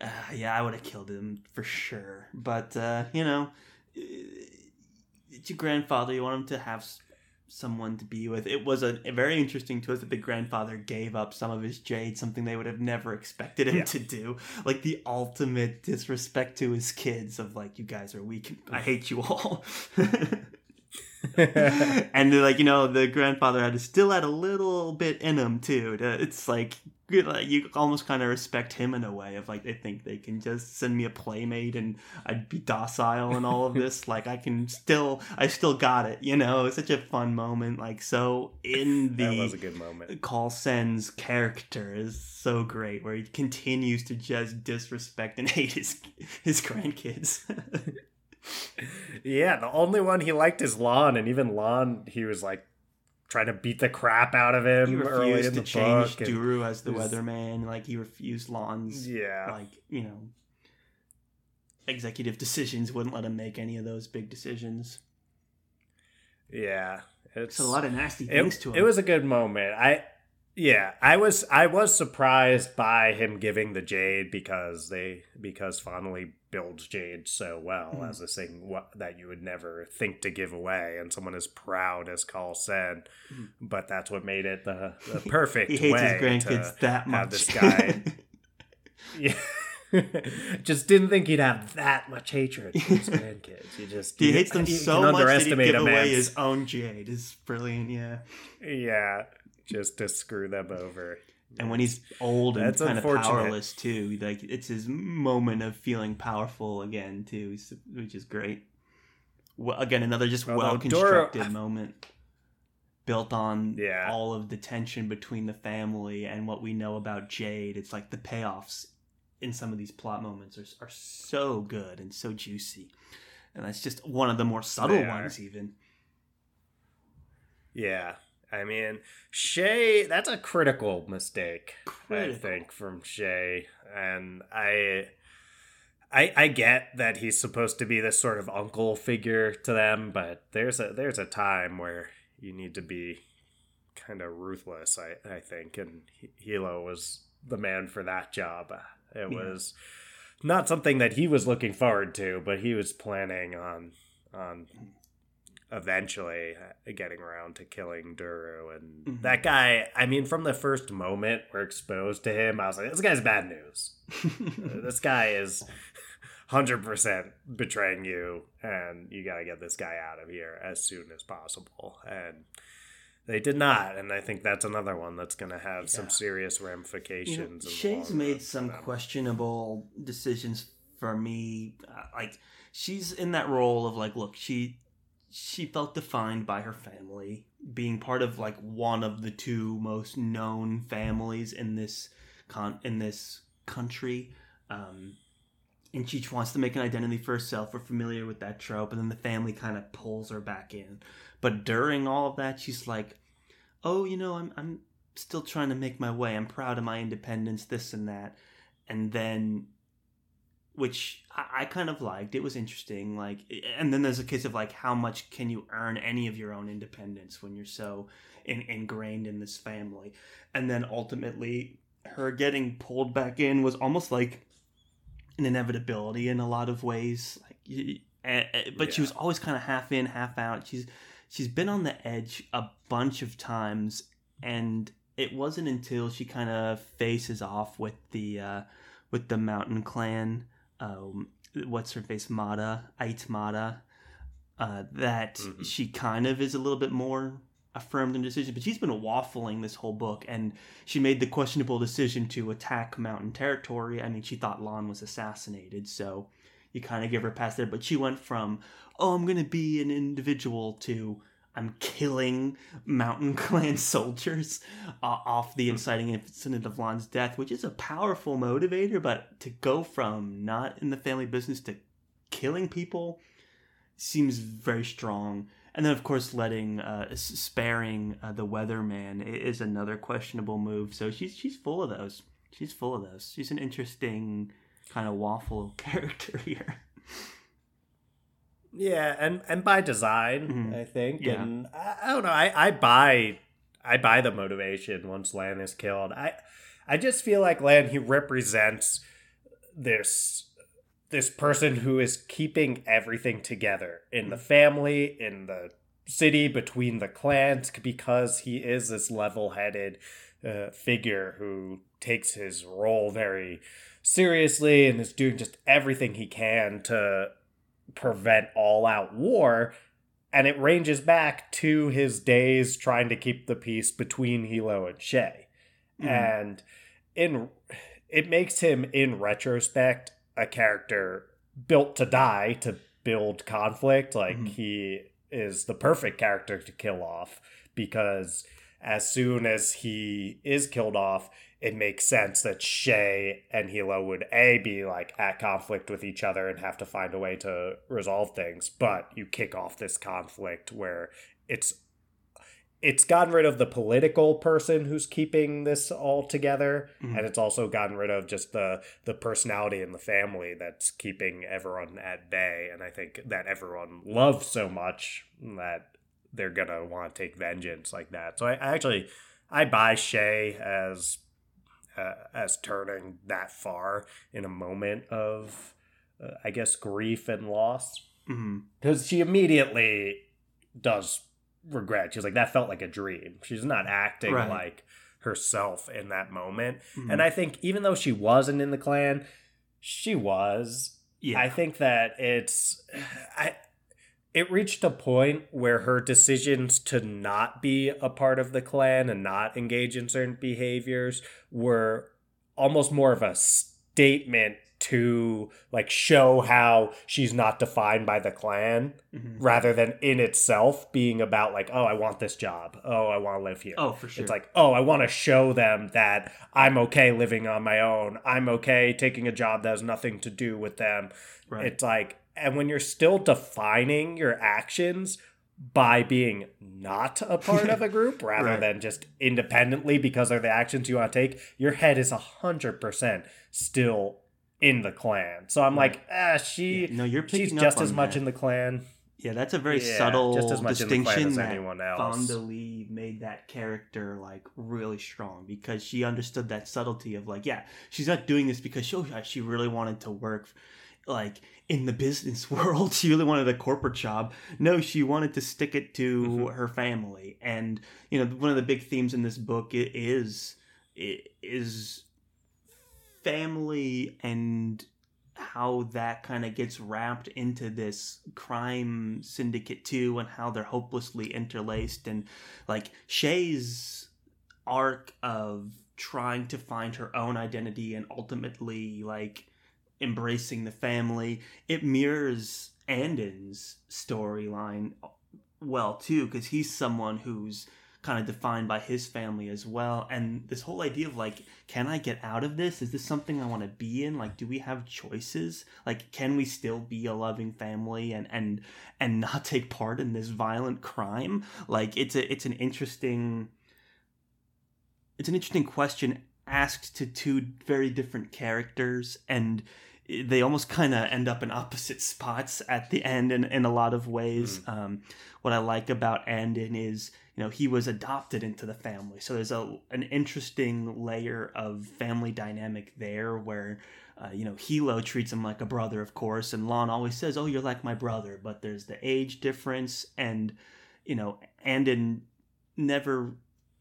uh, yeah, I would have killed him for sure. But uh, you know, it's your grandfather. You want him to have someone to be with. It was a, a, very interesting twist that the grandfather gave up some of his jade, something they would have never expected him yeah. to do. Like the ultimate disrespect to his kids of like, you guys are weak. I hate you all. and like you know, the grandfather had to still had a little bit in him too. It's like you almost kind of respect him in a way of like they think they can just send me a playmate and I'd be docile and all of this. like I can still, I still got it. You know, it's such a fun moment. Like so in the that was a good moment. Kaul Sen's character is so great where he continues to just disrespect and hate his his grandkids. Yeah, the only one he liked is Lon, and even Lon, he was like trying to beat the crap out of him. He refused to change Doru as the weatherman. Like he refused Lon's. Yeah. Like you know, executive decisions wouldn't let him make any of those big decisions. Yeah, it's so a lot of nasty things it, to him. It was a good moment. I yeah, I was I was surprised by him giving the jade because they because Fonda Lee builds jade so well mm. as a thing what, that you would never think to give away, and someone as proud as Kaul Sen. Mm. But that's what made it the, the perfect he hates way his grandkids to that much. have this guy. yeah. just didn't think he'd have that much hatred for his grandkids. He just he hates them so much that he'd give away his own jade. Is brilliant, yeah. Yeah, just to screw them over. And when he's old and kind of powerless too, like it's his moment of feeling powerful again too, which is great. Well, again, another just well constructed moment built on yeah. all of the tension between the family and what we know about Jade. It's like the payoffs in some of these plot moments are, are so good and so juicy. And that's just one of the more subtle ones, even. Yeah, I mean, Shae, that's a critical mistake, critical. I think, from Shae. And I, I, I get that he's supposed to be this sort of uncle figure to them, but there's a there's a time where you need to be kind of ruthless. I I think, and Hilo was the man for that job. It yeah. was not something that he was looking forward to, but he was planning on on eventually uh, getting around to killing Doru. And mm-hmm. that guy, I mean, from the first moment we're exposed to him, I was like, this guy's bad news. this guy is 100% betraying you, and you got to get this guy out of here as soon as possible. And they did not, and I think that's another one that's going to have yeah. some serious ramifications. You know, Shae's made some questionable decisions for me. Uh, like she's in that role of like, look, she she felt defined by her family, being part of like one of the two most known families in this con in this country. Um, and she wants to make an identity for herself. We're familiar with that trope, and then the family kind of pulls her back in. But during all of that, she's like, "Oh, you know, I'm I'm still trying to make my way. I'm proud of my independence, this and that." And then which I, I, kind of liked. It was interesting. Like, and then there's a case of like, how much can you earn any of your own independence when you're so in, ingrained in this family? And then ultimately, her getting pulled back in was almost like an inevitability in a lot of ways. Like, but yeah. she was always kind of half in, half out. She's she's been on the edge a bunch of times, and it wasn't until she kind of faces off with the uh, with the Mountain Clan um, what's her face Mada Ayt Mada uh, that mm-hmm. she kind of is a little bit more affirmed in decision, but she's been waffling this whole book, and she made the questionable decision to attack Mountain Territory. I mean, she thought Lon was assassinated, so you kind of give her a pass there. But she went from, "Oh, I'm gonna be an individual," to I'm killing Mountain Clan soldiers uh, off the hmm. inciting incident of Lon's death, which is a powerful motivator. But to go from not in the family business to killing people seems very strong. and then of course letting uh, sparing uh, the weatherman is another questionable move. So she's she's full of those. She's full of those. She's an interesting kind of waffle character here. Yeah, and and by design, Mhm. I think. Yeah. And I, I don't know. I, I buy I buy the motivation once Lan is killed. I I just feel like Lan he represents this this person who is keeping everything together in the family, in the city, between the clans, because he is this level-headed uh, figure who takes his role very seriously and is doing just everything he can to prevent all out war. And it ranges back to his days trying to keep the peace between Hilo and Shae. Mhm. And in it makes him in retrospect a character built to die to build conflict. Like Mhm. he is the perfect character to kill off because as soon as he is killed off, it makes sense that Shae and Hilo would a be like at conflict with each other and have to find a way to resolve things. But you kick off this conflict where it's it's gotten rid of the political person who's keeping this all together, Mhm. and it's also gotten rid of just the the personality in the family that's keeping everyone at bay. And I think that everyone loves so much that they're gonna want to take vengeance like that. So I, I actually I buy Shae as uh, as turning that far in a moment of uh, I guess grief and loss because she immediately does regret. She's like that felt like a dream. She's not acting Right. like herself in that moment. Mhm. And I think even though she wasn't in the clan, she was. yeah, I think that it's I it reached a point where her decisions to not be a part of the clan and not engage in certain behaviors were almost more of a statement to like show how she's not defined by the clan Mhm. rather than in itself being about like oh I want this job oh I want to live here oh for sure. it's like, oh, I want to show them that I'm okay living on my own. I'm okay taking a job that has nothing to do with them. right. It's like, and when you're still defining your actions by being not a part of a group rather Right. than just independently because they're the actions you want to take, your head is a hundred percent still in the clan. So I'm Right. like, ah, she, no, you're she's just as much in the clan. Yeah, that's a very Yeah, subtle just as much in the clan distinction as that anyone else. Fonda Lee made that character like really strong because she understood that subtlety of like, yeah, she's not doing this because she, she really wanted to work like in the business world. She really wanted a corporate job. No, she wanted to stick it to Mhm. her family. And you know, one of the big themes in this book is is family and how that kind of gets wrapped into this crime syndicate too and how they're hopelessly interlaced and like Shae's arc of trying to find her own identity and ultimately like embracing the family. It mirrors Anden's storyline well too because he's someone who's kind of defined by his family as well. And this whole idea of like can i get out of this? Is this something i want to be in? Like do we have choices? Like can we still be a loving family and and and not take part in this violent crime? Like it's a it's an interesting it's an interesting question asked to two very different characters. And they almost kind of end up in opposite spots at the end in, in a lot of ways. Um, what i like about anden is you know he was adopted into the family. So there's a an interesting layer of family dynamic there where uh, you know hilo treats him like a brother of course and lon always says oh you're like my brother but there's the age difference and you know anden never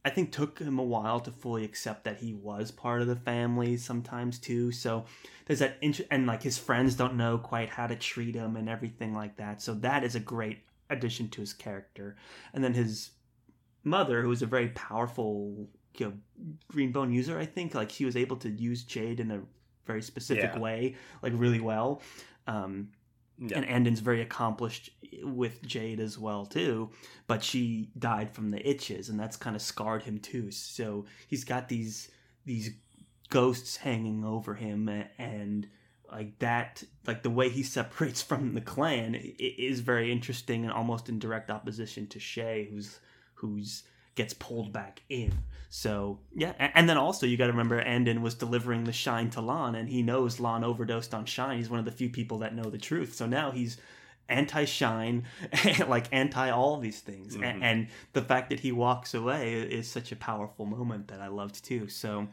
i think took him a while to fully accept that he was part of the family sometimes too so there's that int- and like his friends don't know quite how to treat him and everything like that so that is a great addition to his character and then his mother, who is a very powerful you know, green bone user, I think, like she was able to use Jade in a very specific Yeah. way, like really well. Um, Yeah. And Anden's very accomplished with Jade as well too, but she died from the itches, and that's kind of scarred him too. So he's got these these ghosts hanging over him, and like that like the way he separates from the clan is very interesting and almost in direct opposition to Shae who's who's gets pulled back in. So yeah and then also you got to remember Anden was delivering the shine to Lon, and he knows Lon overdosed on shine. He's one of the few people that know the truth. So now he's anti shine like anti all these things. Mm-hmm. and, and the fact that he walks away is such a powerful moment that I loved too. So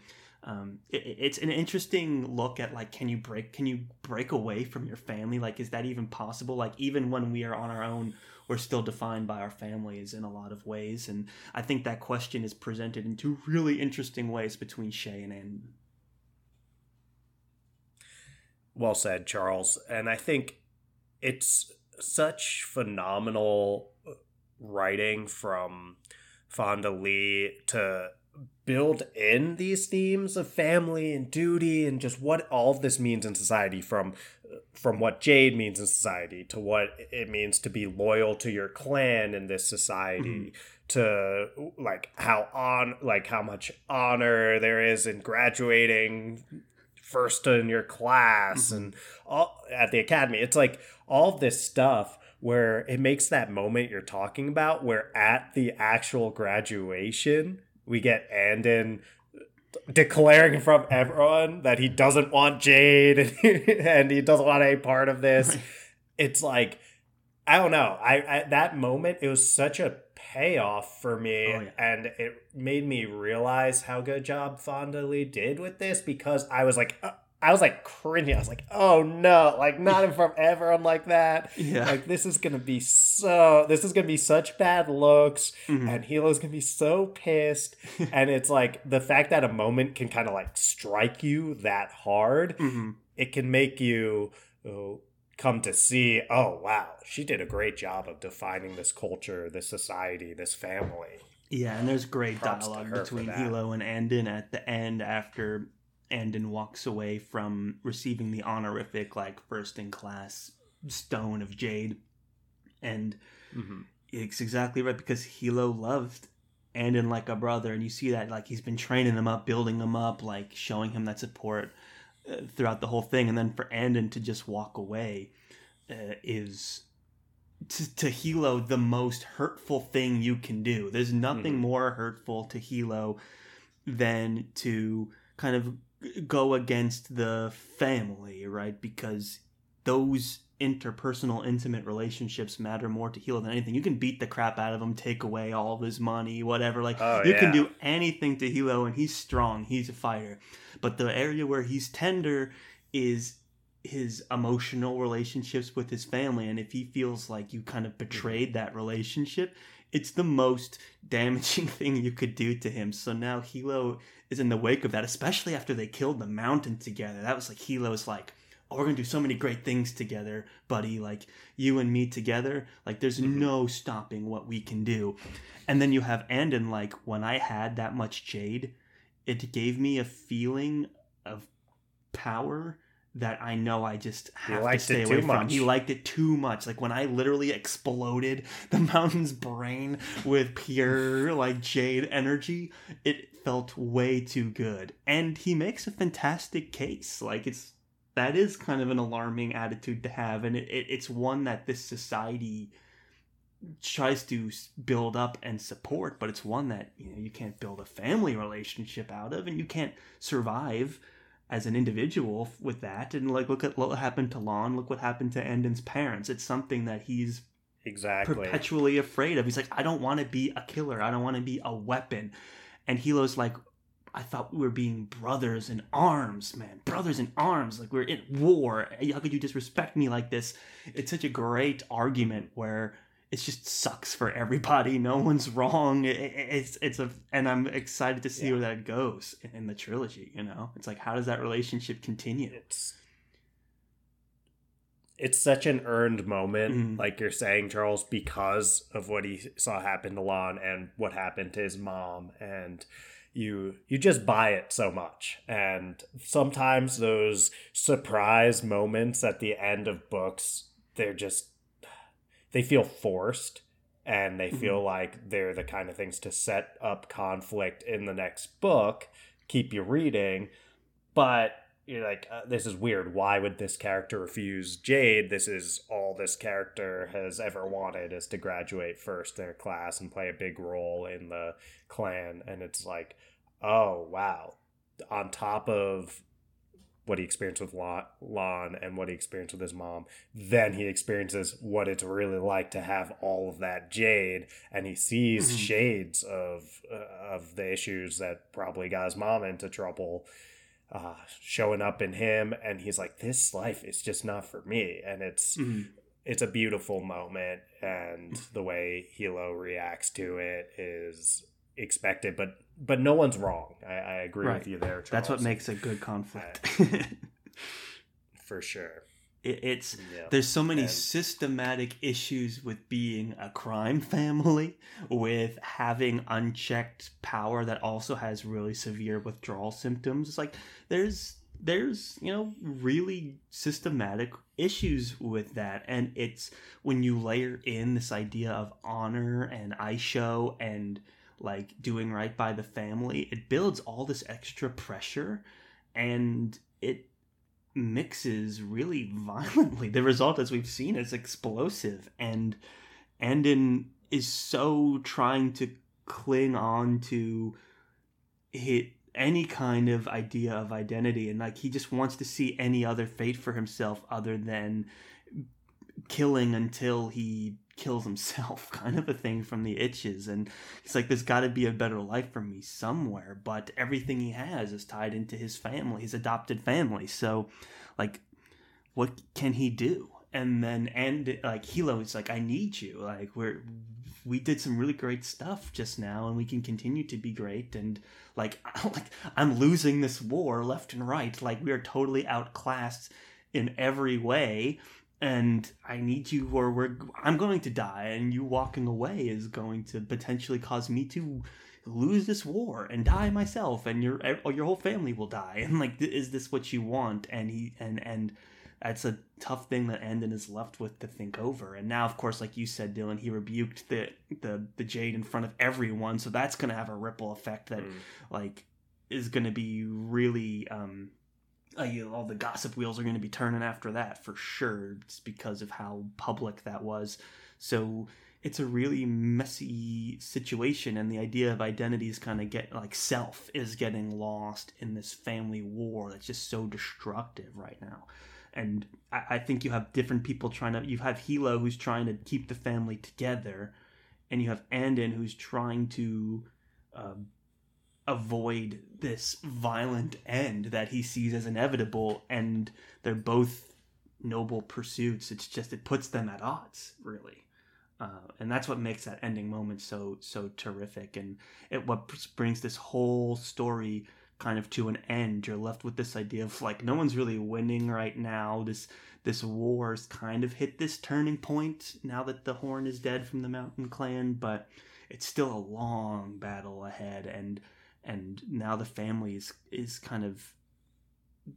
um, it, it's an interesting look at like can you break can you break away from your family? Like is that even possible? Like even when we are on our own we're still defined by our families in a lot of ways. And i think that question is presented in two really interesting ways between Shae and Anne. well said charles. And i think it's such phenomenal writing from fonda lee to build in these themes of family and duty and just what all of this means in society from from what jade means in society to what it means to be loyal to your clan in this society mm-hmm. to like how on like how much honor there is in graduating first in your class mm-hmm. and all at the academy it's like all this stuff where it makes that moment you're talking about where at the actual graduation we get Anden declaring in front of everyone that he doesn't want Jade and he, doesn't want any part of this. It's like I don't know. I at that moment it was such a payoff for me oh, yeah. and it made me realize how good job Fonda Lee did with this because I was like uh, I was like cringing. I was like, oh no, like not in front of everyone like that. Yeah. Like this is gonna be so this is gonna be such bad looks mm-hmm. and Hilo's gonna be so pissed. and it's like the fact that a moment can kind of like strike you that hard, mm-hmm. it can make you oh, come to see, oh wow, she did a great job of defining this culture, this society, this family. Yeah, and there's great Props dialogue between Hilo and Anden at the end after Anden walks away from receiving the honorific, like first in class stone of jade. And mm-hmm. it's exactly right because Hilo loved Anden like a brother, and you see that like he's been training him up, building him up, like showing him that support uh, throughout the whole thing. And then for Anden to just walk away uh, is to, to Hilo the most hurtful thing you can do. There's nothing mm-hmm. more hurtful to Hilo than to kind of go against the family, right? Because those interpersonal, intimate relationships matter more to Hilo than anything. You can beat the crap out of him, take away all of his money, whatever. Like oh, you yeah. can do anything to Hilo, and he's strong. He's a fighter. But the area where he's tender is his emotional relationships with his family, and if he feels like you kind of mm-hmm. betrayed that relationship, it's the most damaging thing you could do to him. So now Hilo is in the wake of that, especially after they killed the mountain together. That was like Hilo's like, oh, we're gonna do so many great things together, buddy. Like you and me together. Like there's mm-hmm. no stopping what we can do. And then you have Anden like when I had that much jade, it gave me a feeling of power that I know I just have to stay away from. Much. He liked it too much. Like when I literally exploded the mountain's brain with pure like jade energy, it felt way too good. And he makes a fantastic case. Like it's that is kind of an alarming attitude to have, and it, it it's one that this society tries to build up and support, but it's one that you know you can't build a family relationship out of, and you can't survive as an individual with that. And like, look at what happened to Lon. Look what happened to Anden's parents. It's something that he's exactly perpetually afraid of. He's like, I don't want to be a killer. I don't want to be a weapon. And Hilo's like, I thought we were being brothers in arms, man. Brothers in arms. Like we're in war. How could you disrespect me like this? It's such a great argument where it just sucks for everybody. No one's wrong. It, it, it's it's a and I'm excited to see yeah. where that goes in, the trilogy. You know, it's like how does that relationship continue? It's it's such an earned moment, mm. like you're saying, Charles, because of what he saw happen to Lon and what happened to his mom, and you you just buy it so much. And sometimes those surprise moments at the end of books, they're just they feel forced and they feel mm-hmm. like they're the kind of things to set up conflict in the next book, keep you reading. But you're like, uh, this is weird. Why would this character refuse Jade? This is all this character has ever wanted is to graduate first in their class and play a big role in the clan. And it's like, oh, wow. On top of what he experienced with Lon and what he experienced with his mom. Then he experiences what it's really like to have all of that Jade, and he sees mm-hmm. shades of uh, of the issues that probably got his mom into trouble uh, showing up in him, and he's like, "This life is just not for me," and it's. Mm-hmm. It's a beautiful moment, and the way Hilo reacts to it is expected, but but no one's wrong. I, I agree right. with you there. Charles. That's what makes a good conflict. for sure. It, it's yeah. there's so many and, systematic issues with being a crime family, with having unchecked power that also has really severe withdrawal symptoms. It's like there's there's you know really systematic issues with that and it's when you layer in this idea of honor and aisho and like doing right by the family, it builds all this extra pressure and it mixes really violently. The result, as we've seen, is explosive and Anden is so trying to cling on to hit any kind of idea of identity and like he just wants to see any other fate for himself other than killing until he kills himself kind of a thing from the itches. And he's like there's got to be a better life for me somewhere. But everything he has is tied into his family his adopted family. So like what can he do? And then and like hilo is like i need you. Like we're we did some really great stuff just now and we can continue to be great. And like like i'm losing this war left and right. Like we are totally outclassed in every way and I need you, or we're I'm going to die, and you walking away is going to potentially cause me to lose this war and die myself, and your or your whole family will die. And like, is this what you want? And he and and that's a tough thing that Anden is left with to think over. And now, of course, like you said, Dylan, he rebuked the the the Jade in front of everyone, so that's going to have a ripple effect that mm. like is going to be really um uh, you, all the gossip wheels are going to be turning after that for sure. It's because of how public that was. So it's a really messy situation, and the idea of identities kind of get like self is getting lost in this family war that's just so destructive right now. And I, I think you have different people trying to. You have Hilo who's trying to keep the family together, and you have Anden who's trying to. Uh, avoid this violent end that he sees as inevitable and they're both noble pursuits. It's just it puts them at odds really. Uh, and that's what makes that ending moment so so terrific. And it what brings this whole story kind of to an end. You're left with this idea of like no one's really winning right now. This this war's kind of hit this turning point now that the horn is dead from the mountain clan but it's still a long battle ahead. And and now the family is is kind of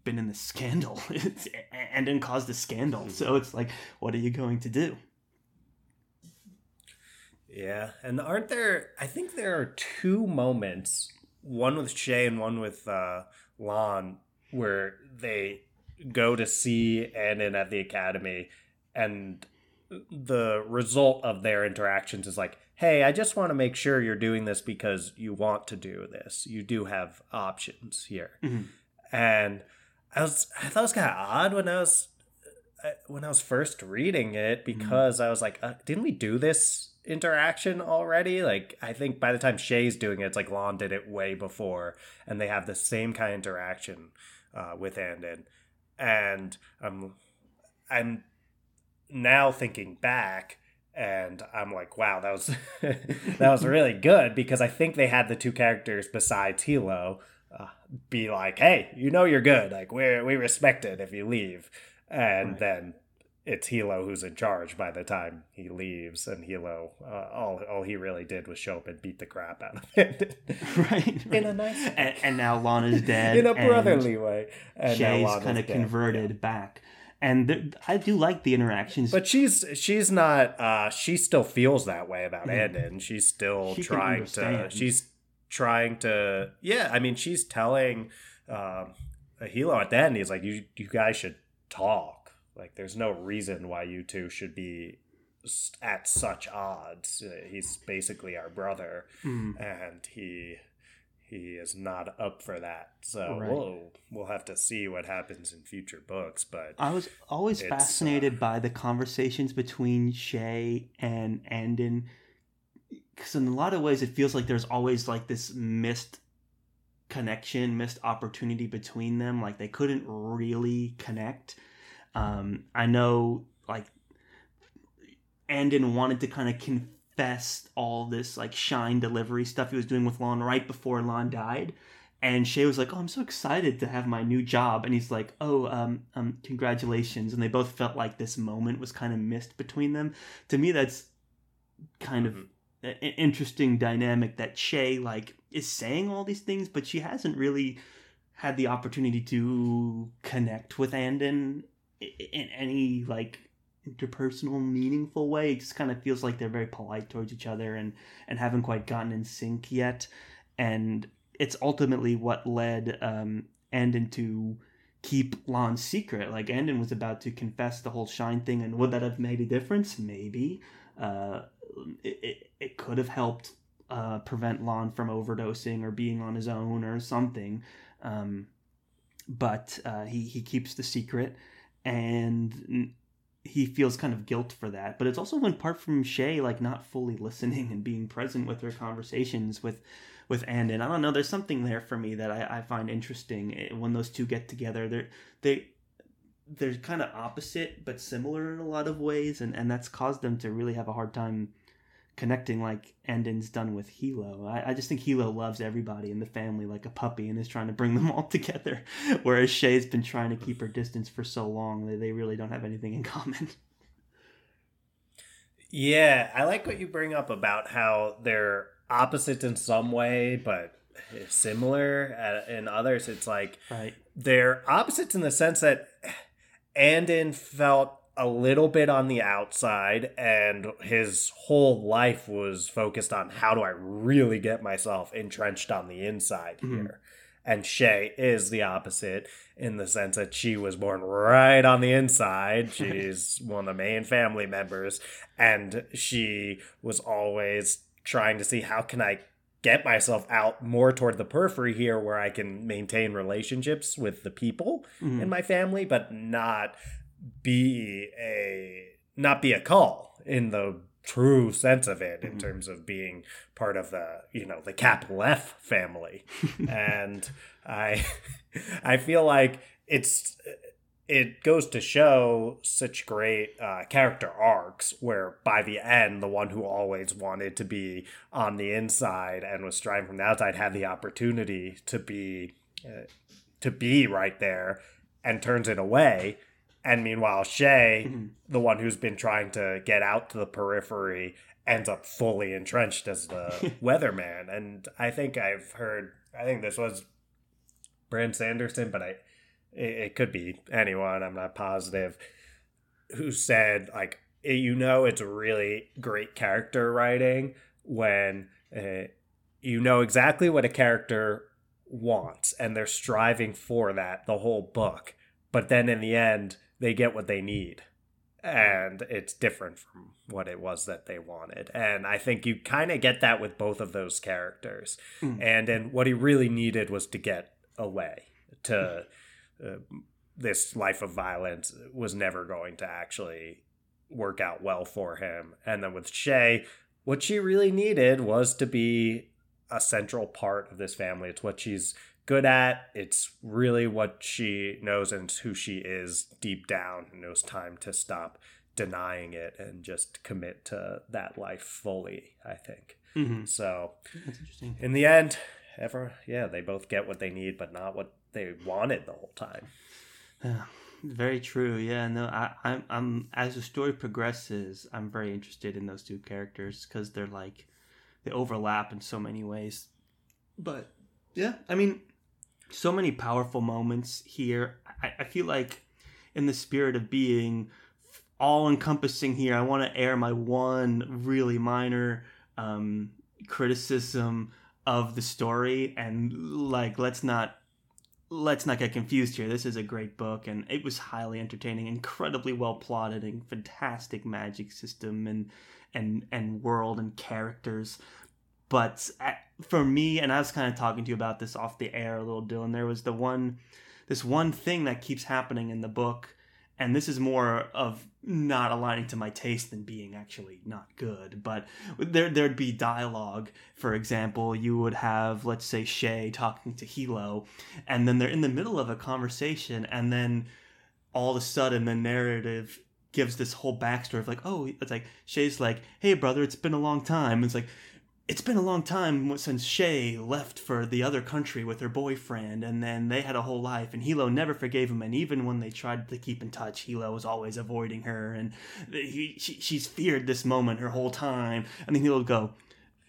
been in the scandal and then caused a scandal. So it's like, what are you going to do? Yeah, and aren't there? I think there are two moments, one with Shae and one with uh, Lon, where they go to see Anden at the academy, and the result of their interactions is like, hey, I just want to make sure you're doing this because you want to do this. You do have options here. Mm-hmm. And I was I thought it was kind of odd when I was uh, when I was first reading it mm-hmm. because mm-hmm. I was like, uh, didn't we do this interaction already? Like I think by the time Shae's doing it, it's like Lon did it way before, and they have the same kind of interaction uh, with Anden. And I'm I'm now thinking back and I'm like, wow, that was that was really good because I think they had the two characters besides Hilo uh, be like, hey, you know you're good, like we we respect it if you leave, and right. then it's Hilo who's in charge by the time he leaves, and Hilo, uh, all all he really did was show up and beat the crap out of it, right, right? In a nice, and, and now Lan's dead in a brotherly way, and Shae's kind of converted yeah. back and I do like the interactions. But she's she's not. Uh, she still feels that way about mm-hmm. Anden. She's still she trying to. She's trying to. Yeah, I mean, she's telling. Um, Hilo at the end, he's like, "You you guys should talk. Like, there's no reason why you two should be at such odds. Uh, He's basically our brother, Mm. and he." He is not up for that, so Right. we'll we'll have to see what happens in future books. But I was always uh, fascinated by the conversations between Shae and Anden, because in a lot of ways it feels like there's always like this missed connection, missed opportunity between them. Like they couldn't really connect. Um, I know, like Anden wanted to kind of confess all this like shine delivery stuff he was doing with Lon right before Lon died. And Shae was like, "Oh, I'm so excited to have my new job," and he's like, "Oh, um, um, congratulations!" And they both felt like this moment was kind of missed between them. To me, that's kind of Mhm. an interesting dynamic that Shae like is saying all these things, but she hasn't really had the opportunity to connect with Anden in any like interpersonal meaningful way. It just kind of feels like they're very polite towards each other and and haven't quite gotten in sync yet. And it's ultimately what led um, Anden to keep Lon's secret. Like Anden was about to confess the whole Shine thing, and would that have made a difference? Maybe. Uh, it, it, it could have helped uh, prevent Lon from overdosing or being on his own or something. Um, but uh, he, he keeps the secret and he feels kind of guilt for that. But it's also in part from Shae like not fully listening and being present with her conversations with with Anden. I don't know. There's something there for me that I, I find interesting eh, when those two get together. They're they they're kind of opposite but similar in a lot of ways, and and that's caused them to really have a hard time connecting like Anden's done with Hilo. I, I just think Hilo loves everybody in the family like a puppy and is trying to bring them all together, whereas Shae's been trying to keep her distance for so long that they really don't have anything in common. Yeah, I like what you bring up about how they're opposites in some way, but similar uh, in others. It's like Right. they're opposites in the sense that Anden felt a little bit on the outside, and his whole life was focused on how do I really get myself entrenched on the inside Mhm. here. And Shae is the opposite in the sense that she was born right on the inside. She's one of the main family members, and she was always trying to see how can I get myself out more toward the periphery here where I can maintain relationships with the people Mhm. in my family, but not be a not be a Kaul in the true sense of it in Mhm. terms of being part of the you know the capital F family and I I feel like it's it goes to show such great uh, character arcs where by the end the one who always wanted to be on the inside and was striving from the outside had the opportunity to be uh, to be right there and turns it away and meanwhile Shae Mhm. the one who's been trying to get out to the periphery ends up fully entrenched as the weatherman. And i think i've heard i think this was Brandon Sanderson but i it, it could be anyone. I'm not positive. Who said like you know it's really great character writing when uh, you know exactly what a character wants and they're striving for that the whole book. But then in the end they get what they need. And it's different from what it was that they wanted. And i think you kind of get that with both of those characters. Mm. and and what he really needed was to get away to uh, this life of violence was never going to actually work out well for him. And then with Shae what she really needed was to be a central part of this family. It's what she's good at. It's really what she knows and who she is deep down and knows time to stop denying it and just commit to that life fully, I think. Mhm. So That's interesting. in the end, ever yeah, they both get what they need, but not what they wanted the whole time. Yeah, very true. Yeah, no, I, I'm, I'm as the story progresses, I'm very interested in those two characters because they're like they overlap in so many ways. But yeah, I mean, so many powerful moments here. I, I feel like in the spirit of being all encompassing here, I want to air my one really minor um, criticism of the story and like let's not let's not get confused here. This is a great book, and it was highly entertaining, incredibly well plotted, and fantastic magic system and and and world and characters. But uh, for me, and I was kind of talking to you about this off the air a little, Dylan. There was the one, this one thing that keeps happening in the book, and this is more of not aligning to my taste than being actually not good. But there there'd be dialogue. For example, you would have, let's say, Shae talking to Hilo, and then they're in the middle of a conversation, and then all of a sudden the narrative gives this whole backstory of like, oh, it's like Shae's like, hey brother, it's been a long time. It's like it's been a long time since Shae left for the other country with her boyfriend, and then they had a whole life, and Hilo never forgave him, and even when they tried to keep in touch, Hilo was always avoiding her, and he, she, she's feared this moment her whole time, and then Hilo would go,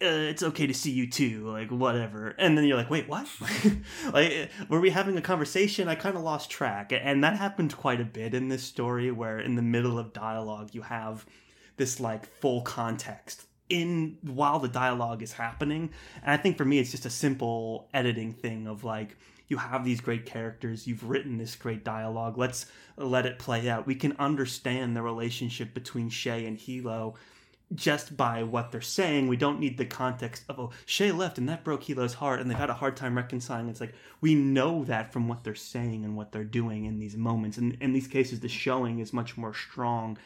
uh, it's okay to see you too, like whatever. And then you're like, wait, what? like, were we having a conversation? I kind of lost track, and that happened quite a bit in this story, where in the middle of dialogue you have this like full context in while the dialogue is happening. And I think for me, it's just a simple editing thing of like, you have these great characters, you've written this great dialogue, let's let it play out. We can understand the relationship between Shae and Hilo just by what they're saying. We don't need the context of, oh, Shae left and that broke Hilo's heart and they've had a hard time reconciling. It's like, we know that from what they're saying and what they're doing in these moments. And in these cases, the showing is much more strong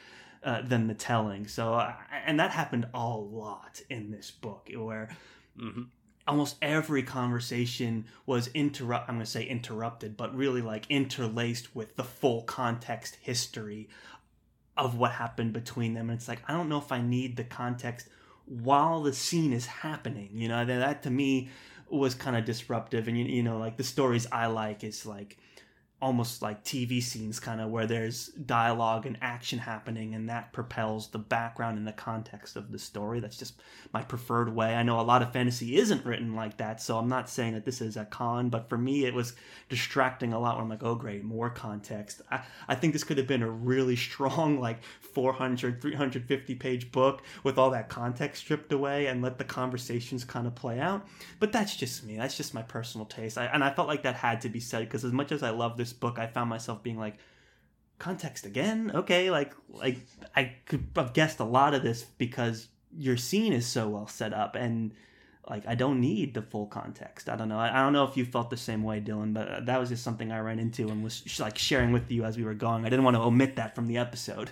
uh, than the telling. So, uh, and that happened a lot in this book, where mm-hmm. almost every conversation was interrupt. I'm going to say interrupted, but really like interlaced with the full context history of what happened between them. And it's like I don't know if I need the context while the scene is happening. You know, that, that to me was kind of disruptive. And you, you know, like the stories I like is like almost like TV scenes, kind of where there's dialogue and action happening, and that propels the background and the context of the story. That's just my preferred way. I know a lot of fantasy isn't written like that, so I'm not saying that this is a con, but for me, it was distracting a lot when I'm like, oh, great, more context. I, I think this could have been a really strong, like 400, 350 page book with all that context stripped away and let the conversations kind of play out. But that's just me. That's just my personal taste. I, and I felt like that had to be said because as much as I love this this book, I found myself being like, context again? Okay, like like I could have guessed a lot of this because your scene is so well set up and like I don't need the full context. I don't know. I, I, don't know if you felt the same way, Dylan, but uh, that was just something I ran into and was like sharing with you as we were going. I didn't want to omit that from the episode.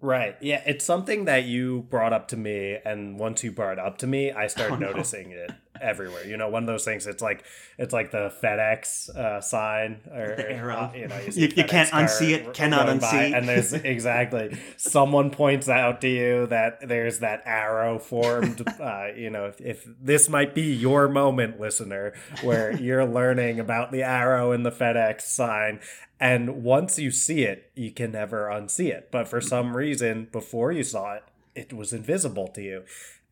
Right. Yeah, it's something that you brought up to me and once you brought it up to me, I started oh, no. noticing it everywhere. You know, one of those things. It's like it's like the FedEx uh, sign or the arrow. Uh, you know, you, you, you can't unsee it. Cannot unsee. and there's exactly someone points out to you that there's that arrow formed. Uh, you know, if, if this might be your moment, listener, where you're learning about the arrow in the FedEx sign, and once you see it, you can never unsee it. But for some reason, before you saw it, it was invisible to you.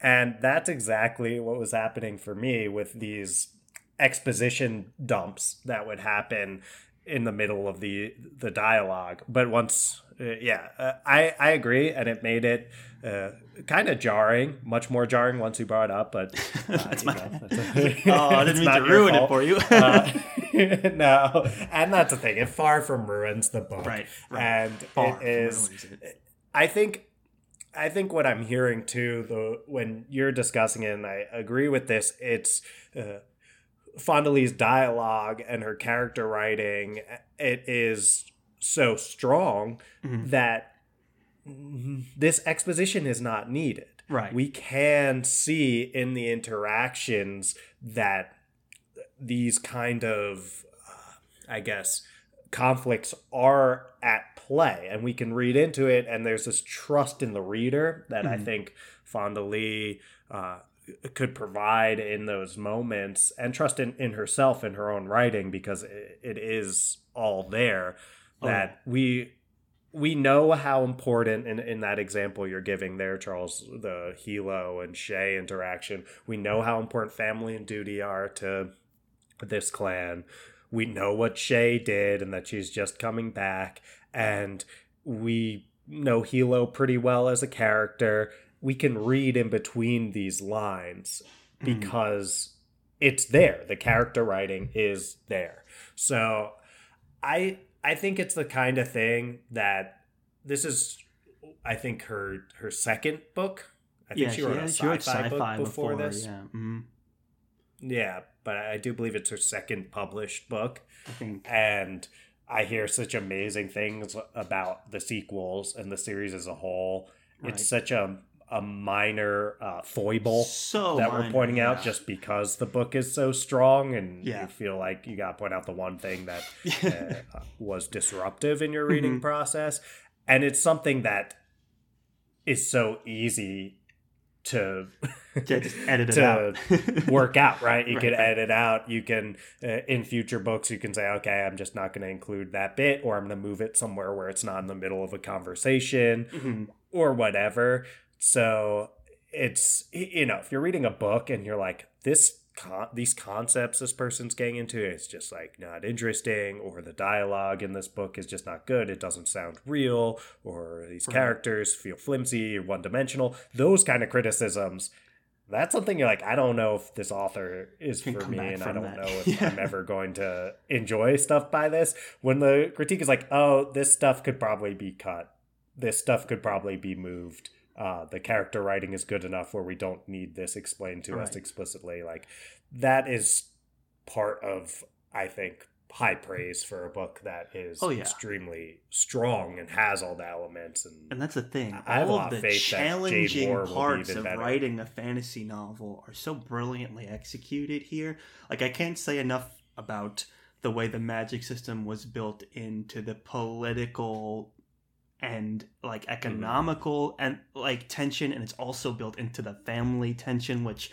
And that's exactly what was happening for me with these exposition dumps that would happen in the middle of the the dialogue. But once, uh, yeah, uh, I I agree, and it made it uh, kind of jarring, much more jarring once you brought it up. But uh, that's my know, that's a, oh, I didn't mean to ruin it for you. Uh, no, and that's the thing. It far from ruins the book, right? right. And far it is. It. I think I think what I'm hearing too, though, when you're discussing it, and I agree with this, it's uh, Fonda Lee's dialogue and her character writing. It is so strong mm-hmm. that this exposition is not needed. Right. We can see in the interactions that these kind of, uh, I guess, conflicts are at play and we can read into it and there's this trust in the reader that mm-hmm. i think fonda lee uh, could provide in those moments and trust in, in herself in her own writing because it, it is all there oh. that we we know how important in, in that example you're giving there charles the hilo and Shae interaction we know how important family and duty are to this clan we know what Shae did and that she's just coming back and we know Hilo pretty well as a character. We can read in between these lines mm-hmm. because mm. it's there. The character writing is there. So I I think it's the kind of thing that this is I think her her second book. I think yeah, she wrote a she wrote sci-fi, sci-fi book before, before, this. Yeah, hmm Yeah, but I do believe it's her second published book. I think. And I hear such amazing things about the sequels and the series as a whole. Right. It's such a a minor uh, foible so that we're minor, pointing out just because the book is so strong and Yeah. you feel like you got to point out the one thing that uh, was disruptive in your reading Mhm. process and it's something that is so easy to Yeah, just edit it to out. work out right you Right, can edit out you can uh, in future books you can say okay i'm just not going to include that bit or i'm going to move it somewhere where it's not in the middle of a conversation Mhm. or whatever. So it's you know if you're reading a book and you're like this con- these concepts this person's getting into it's just like not interesting or the dialogue in this book is just not good it doesn't sound real or these Right. characters feel flimsy or one dimensional those kind of criticisms that's something you're like i don't know if this author is Can for me and i don't that. know if Yeah. i'm ever going to enjoy stuff by this when the critique is like oh this stuff could probably be cut this stuff could probably be moved. Uh, the character writing is good enough where we don't need this explained to us explicitly. Like that is part of, I think, high praise for a book that is Oh, yeah. extremely strong and has all the elements. And, And that's the thing. I have a All lot of of the faith that Jade challenging be parts even of better. writing a fantasy novel are so brilliantly executed here. Like I can't say enough about the way the magic system was built into the political and like Mm-hmm. economical and like tension and it's also built into the family tension which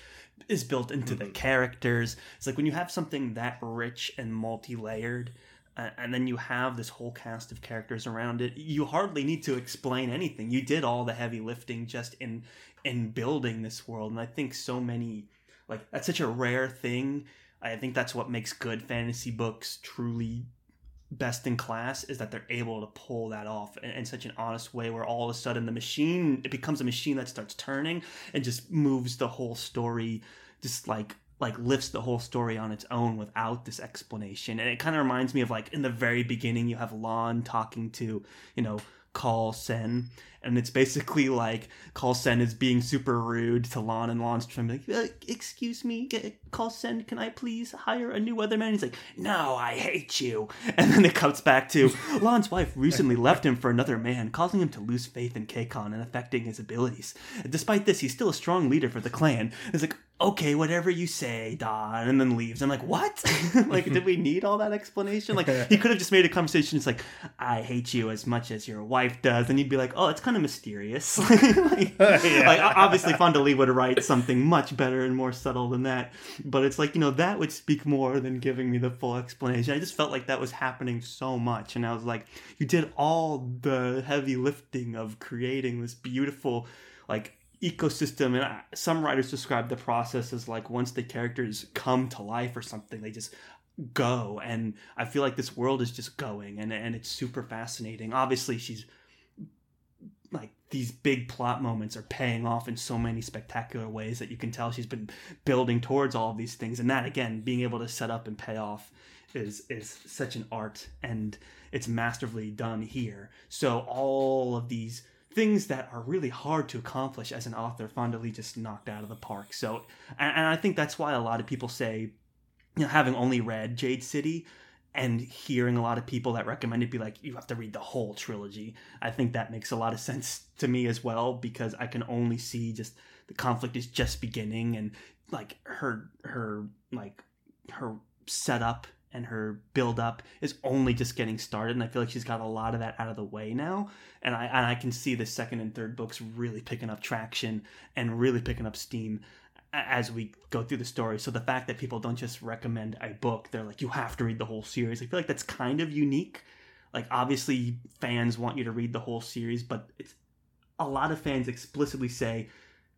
is built into the Mhm. characters it's like when you have something that rich and multi-layered uh, and then you have this whole cast of characters around it you hardly need to explain anything you did all the heavy lifting just in in building this world and i think so many like that's such a rare thing i think that's what makes good fantasy books truly best in class is that they're able to pull that off in, in such an honest way where all of a sudden the machine it becomes a machine that starts turning and just moves the whole story just like like lifts the whole story on its own without this explanation. And it kind of reminds me of like in the very beginning you have Lan talking to you know Kaul Sen, and it's basically like Kaul Sen is being super rude to Lan, and Lan's trying to be like, uh, "Excuse me, Kaul Sen can I please hire a new weatherman?" He's like, "No, I hate you." And then it cuts back to Lan's wife recently left him for another man, causing him to lose faith in Kakon and affecting his abilities. Despite this, he's still a strong leader for the clan. It's like, okay, whatever you say, Don, and then leaves. I'm like, what? like, did we need all that explanation? Like, he could have just made a conversation. It's like, I hate you as much as your wife does, and you'd be like, oh, it's kind of mysterious. like, Yeah. like, obviously, Fonda Lee would write something much better and more subtle than that. But it's like, you know, that would speak more than giving me the full explanation. I just felt like that was happening so much, and I was like, you did all the heavy lifting of creating this beautiful, like ecosystem and I- some writers describe the process as like once the characters come to life or something they just go and i feel like this world is just going and and it's super fascinating obviously she's these big plot moments are paying off in so many spectacular ways that you can tell she's been building towards all of these things. And that again being able to set up and pay off is is such an art and it's masterfully done here. So all of these things that are really hard to accomplish as an author Fonda Lee just knocked out of the park. So and, and I think that's why a lot of people say you know having only read Jade City and hearing a lot of people that recommend it be like you have to read the whole trilogy. I think that makes a lot of sense to me as well because i can only see just the conflict is just beginning and like her her like her setup and her build up is only just getting started and i feel like she's got a lot of that out of the way now. And i and i can see the second and third books really picking up traction and really picking up steam as we go through the story. So the fact that people don't just recommend a book, they're like, you have to read the whole series. I feel like that's kind of unique. Like obviously fans want you to read the whole series, but it's a lot of fans explicitly say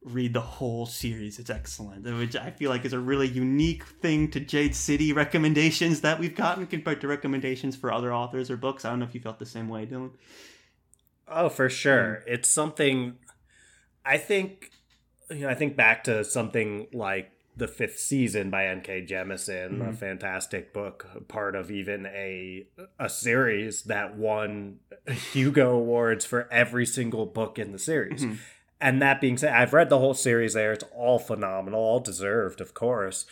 read the whole series. It's excellent, which I feel like is a really unique thing to Jade City recommendations that we've gotten compared to recommendations for other authors or books. I don't know if you felt the same way, Dylan. Oh, for sure. Mm. It's something I think you know, I think back to something like the fifth season by N.K. Jemisin, a Mhm. fantastic book, part of even a a series that won Hugo awards for every single book in the series. Mhm. And that being said, I've read the whole series there. It's all phenomenal, all deserved, of course.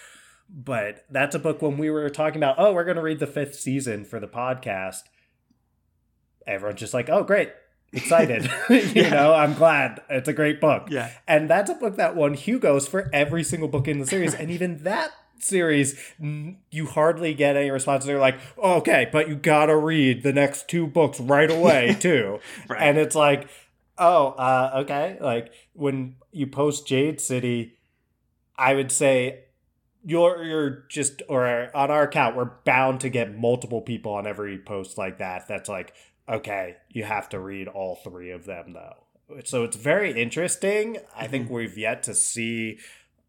But that's a book when we were talking about, oh, we're going to read the fifth season for the podcast. Everyone's just like, oh, great, excited. you Yeah. know, I'm glad. It's a great book. Yeah. And that's a book that won Hugo's for every single book in the series. and even that series, you hardly get any responses. They're like, oh, okay, but you gotta read the next two books right away, too. Right. And it's like, oh, uh, okay. Like when you post Jade City, I would say you're you're just or on our account, we're bound to get multiple people on every post like that. That's like, okay, you have to read all three of them though. So it's very interesting. I think Mm-hmm. we've yet to see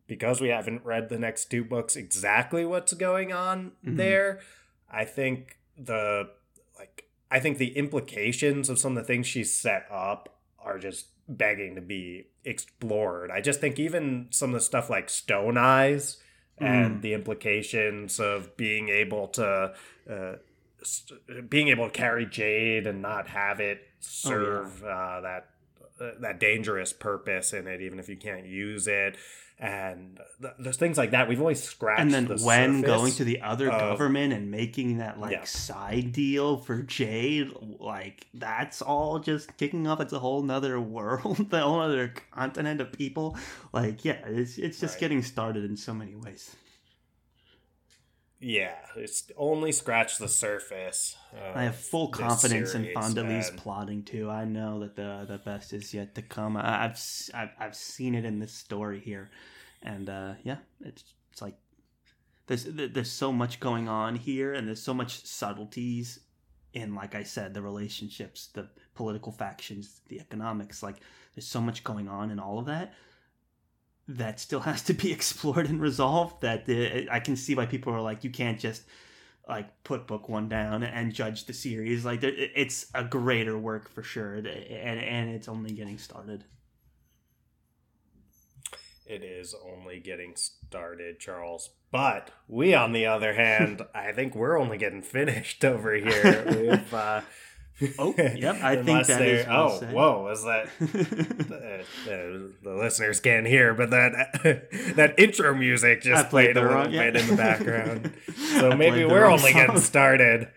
because we haven't read the next two books exactly what's going on Mhm. there. I think the like I think the implications of some of the things she's set up are just begging to be explored. I just think even some of the stuff like Stone Eyes and Mm. the implications of being able to uh, being able to carry jade and not have it serve uh, that uh, that dangerous purpose in it, even if you can't use it. And th- there's things like that. We've always scratched. and then the when going to the other of- government and making that like Yeah. side deal for Jade, like that's all just kicking off. It's a whole nother world, the whole other continent of people. Like, yeah, it's it's just Right. getting started in so many ways. Yeah, it's only scratched the surface. I have full confidence in series, Fonda Lee's and- plotting too. I know that the the best is yet to come. I, I've, s- I've I've seen it in this story here, and uh, yeah, it's it's like there's there's so much going on here, and there's so much subtleties in, like I said, the relationships, the political factions, the economics. Like there's so much going on in all of that that still has to be explored and resolved. That uh, I can see why people are like, you can't just like put book one down and judge the series. Like it's a greater work for sure, and and it's only getting started. It is only getting started, Charles. But we, on the other hand, I think we're only getting finished over here. We've, uh, Oh, yep, I think that well Oh, said. whoa! Was that uh, uh, the listeners can't hear, but that that intro music just played played a the little bit in the background. So maybe we're only getting started.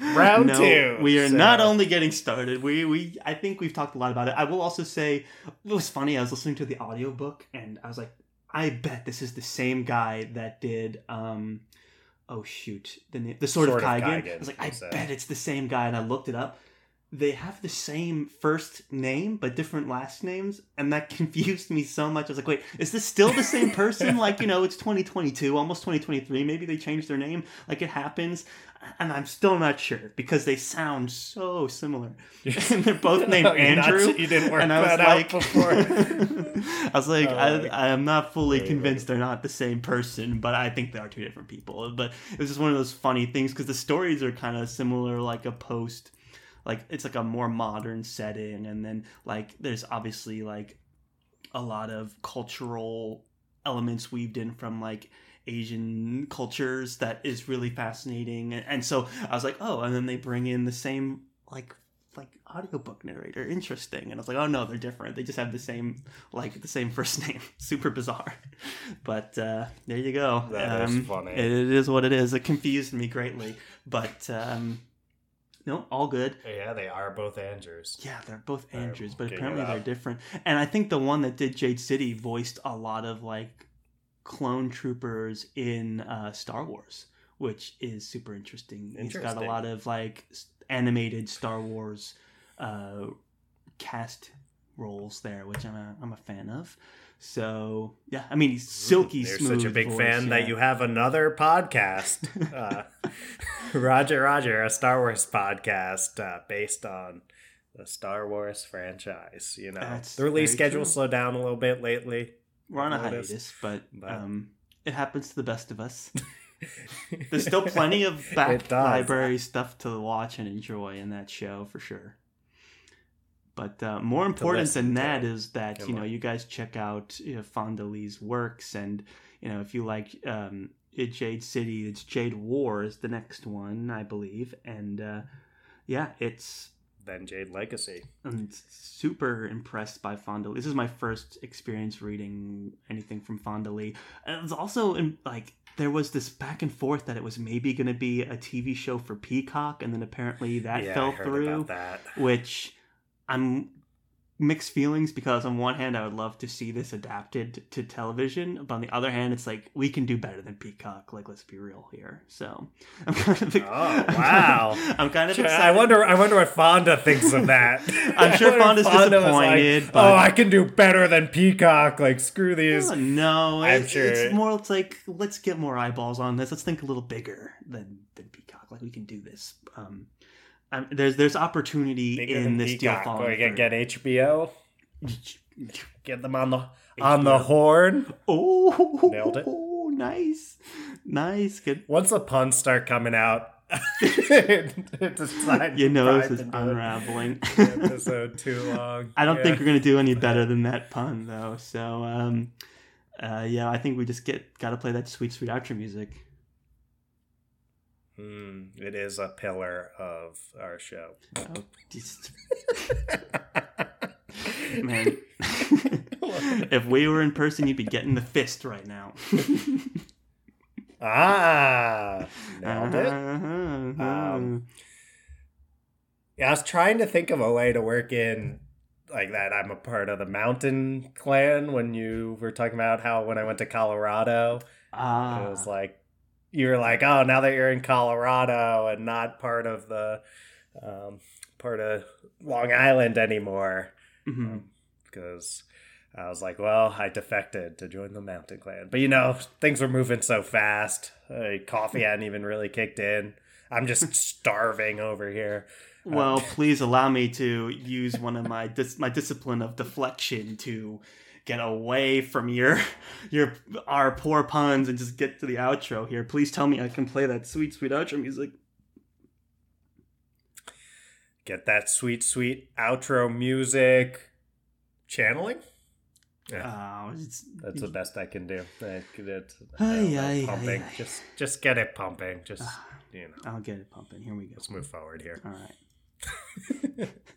Round no, two. We are so- not only getting started. We we I think we've talked a lot about it. I will also say it was funny. I was listening to the audiobook and I was like, I bet this is the same guy that did um oh shoot the the sword, Sword of of Kaigen. Kaigen, I was like, I bet it's the same guy, and I looked it up. They have the same first name but different last names, and that confused me so much. I was like, wait, is this still the same person? like, you know, it's 2022, almost 2023. Maybe they changed their name. Like it happens, and I'm still not sure because they sound so similar, and they're both named Andrew. you didn't work and I was that out like, before. I was like, Oh, I, am not fully convinced they're not the same person, but I think they are two different people. But it was just one of those funny things because the stories are kind of similar, like a post, like it's like a more modern setting, and then like there's obviously like a lot of cultural elements weaved in from like Asian cultures that is really fascinating. And, so I was like, oh, and then they bring in the same like like audiobook narrator. Interesting. And I was like, oh no, they're different. They just have the same like the same first name. Super bizarre. But uh there you go. That is um, funny. It, it is what it is. It confused me greatly. But um no, all good. Yeah, they are both Andrews. Yeah, they're both Andrews, but apparently they're different. And I think the one that did Jade City voiced a lot of like clone troopers in uh, Star Wars, which is super interesting. He's got a lot of like animated Star Wars uh, cast roles there, which I'm a, I'm a fan of. So yeah, I mean he's silky You're smooth. such a big voice, fan that you have another podcast, uh, Roger Roger, a Star Wars podcast uh, based on the Star Wars franchise. You know, That's the release schedule true. slowed down a little bit lately. We're on a noticed, hiatus, but, but- um, it happens to the best of us. There's still plenty of back library stuff to watch and enjoy in that show for sure. But uh, more important than that is that Come you know on. you guys check out you know, Fonda Lee's works and you know, if you like um, Jade City, it's Jade Wars, the next one, I believe, and uh, yeah, it's Then Jade Legacy. I'm super impressed by Fonda. This is my first experience reading anything from Fonda Lee. And it's also in, like there was this back and forth that it was maybe going to be a TV show for Peacock, and then apparently that yeah, fell through. that. Which I'm mixed feelings because on one hand I would love to see this adapted to television, but on the other hand it's like we can do better than Peacock. Like let's be real here. So I'm kind of Oh, wow. I'm kind of Sure, excited. I wonder. I wonder what Fonda thinks of that. I'm sure Fonda's Fonda disappointed, Like, but- oh, I can do better than Peacock. Like screw these. Oh, no, I'm it's, sure- it's more. It's like let's get more eyeballs on this. Let's think a little bigger than than Peacock. Like we can do this. Um, um there's there's opportunity Bigger in this deal falling Or you through. get HBO. Get them on the on the horn. Oh, Nailed it. Nice, nice. Good. Once the puns start coming out, it's a sign You know this is unraveling. episode too long. I don't Yeah. think we're gonna do any better than that pun though. So um, uh, yeah, I think we just get got to play that sweet sweet outro music. Hmm, it is a pillar of our show. Oh, just man. if we were in person, you'd be getting the fist right now. ah, nailed it. Uh-huh. Um, Yeah, I was trying to think of a way to work in like that. I'm a part of the mountain clan when you were talking about how when I went to Colorado, Ah, it was like you were like, oh, now that you're in Colorado and not part of the um, part of Long Island anymore, because I was like, well, I defected to join the mountain clan, but you know things were moving so fast. Uh, coffee hadn't even really kicked in. I'm just starving over here. Well, please allow me to use one of my dis- my discipline of deflection to get away from your your our poor puns and just get to the outro here. Please tell me I can play that sweet sweet outro music. get that sweet, sweet outro music channeling. Oh, it's, That's the best I can do. I could- it's- Ay, I don't know, ay, pumping. ay, ay. Just, just get it pumping. Just, ah. you know, I'll get it pumping. Here we go. let's move forward here. All right.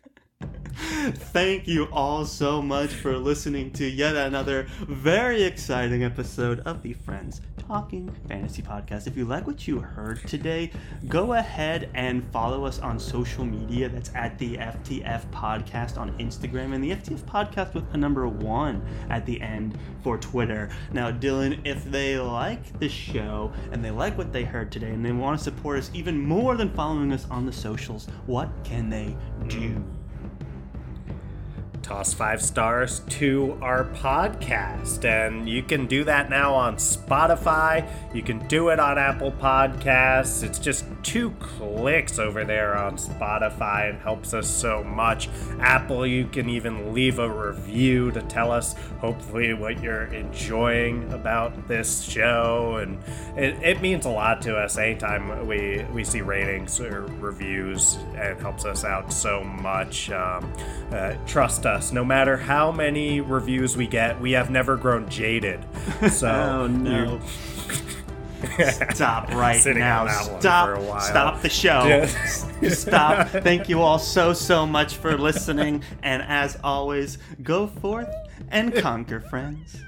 Thank you all so much for listening to yet another very exciting episode of the Friends Talking Fantasy Podcast. If you like what you heard today, go ahead and follow us on social media. That's at the FTF Podcast on Instagram and the FTF Podcast with a number one at the end for Twitter. Now, Dylan, if they like the show and they like what they heard today and they want to support us even more than following us on the socials, what can they do? Toss five stars to our podcast. And you can do that now on Spotify. You can do it on Apple Podcasts. It's just two clicks over there on Spotify and helps us so much. Apple, you can even leave a review to tell us, hopefully, what you're enjoying about this show. And it, it means a lot to us anytime we, we see ratings or reviews. It helps us out so much. Um, uh, trust us, no matter how many reviews we get, we have never grown jaded. So, Oh no. Stop right Sitting now. on that one Stop. for a while. Stop the show. Stop. Thank you all so, so much for listening. And as always, go forth and conquer, friends.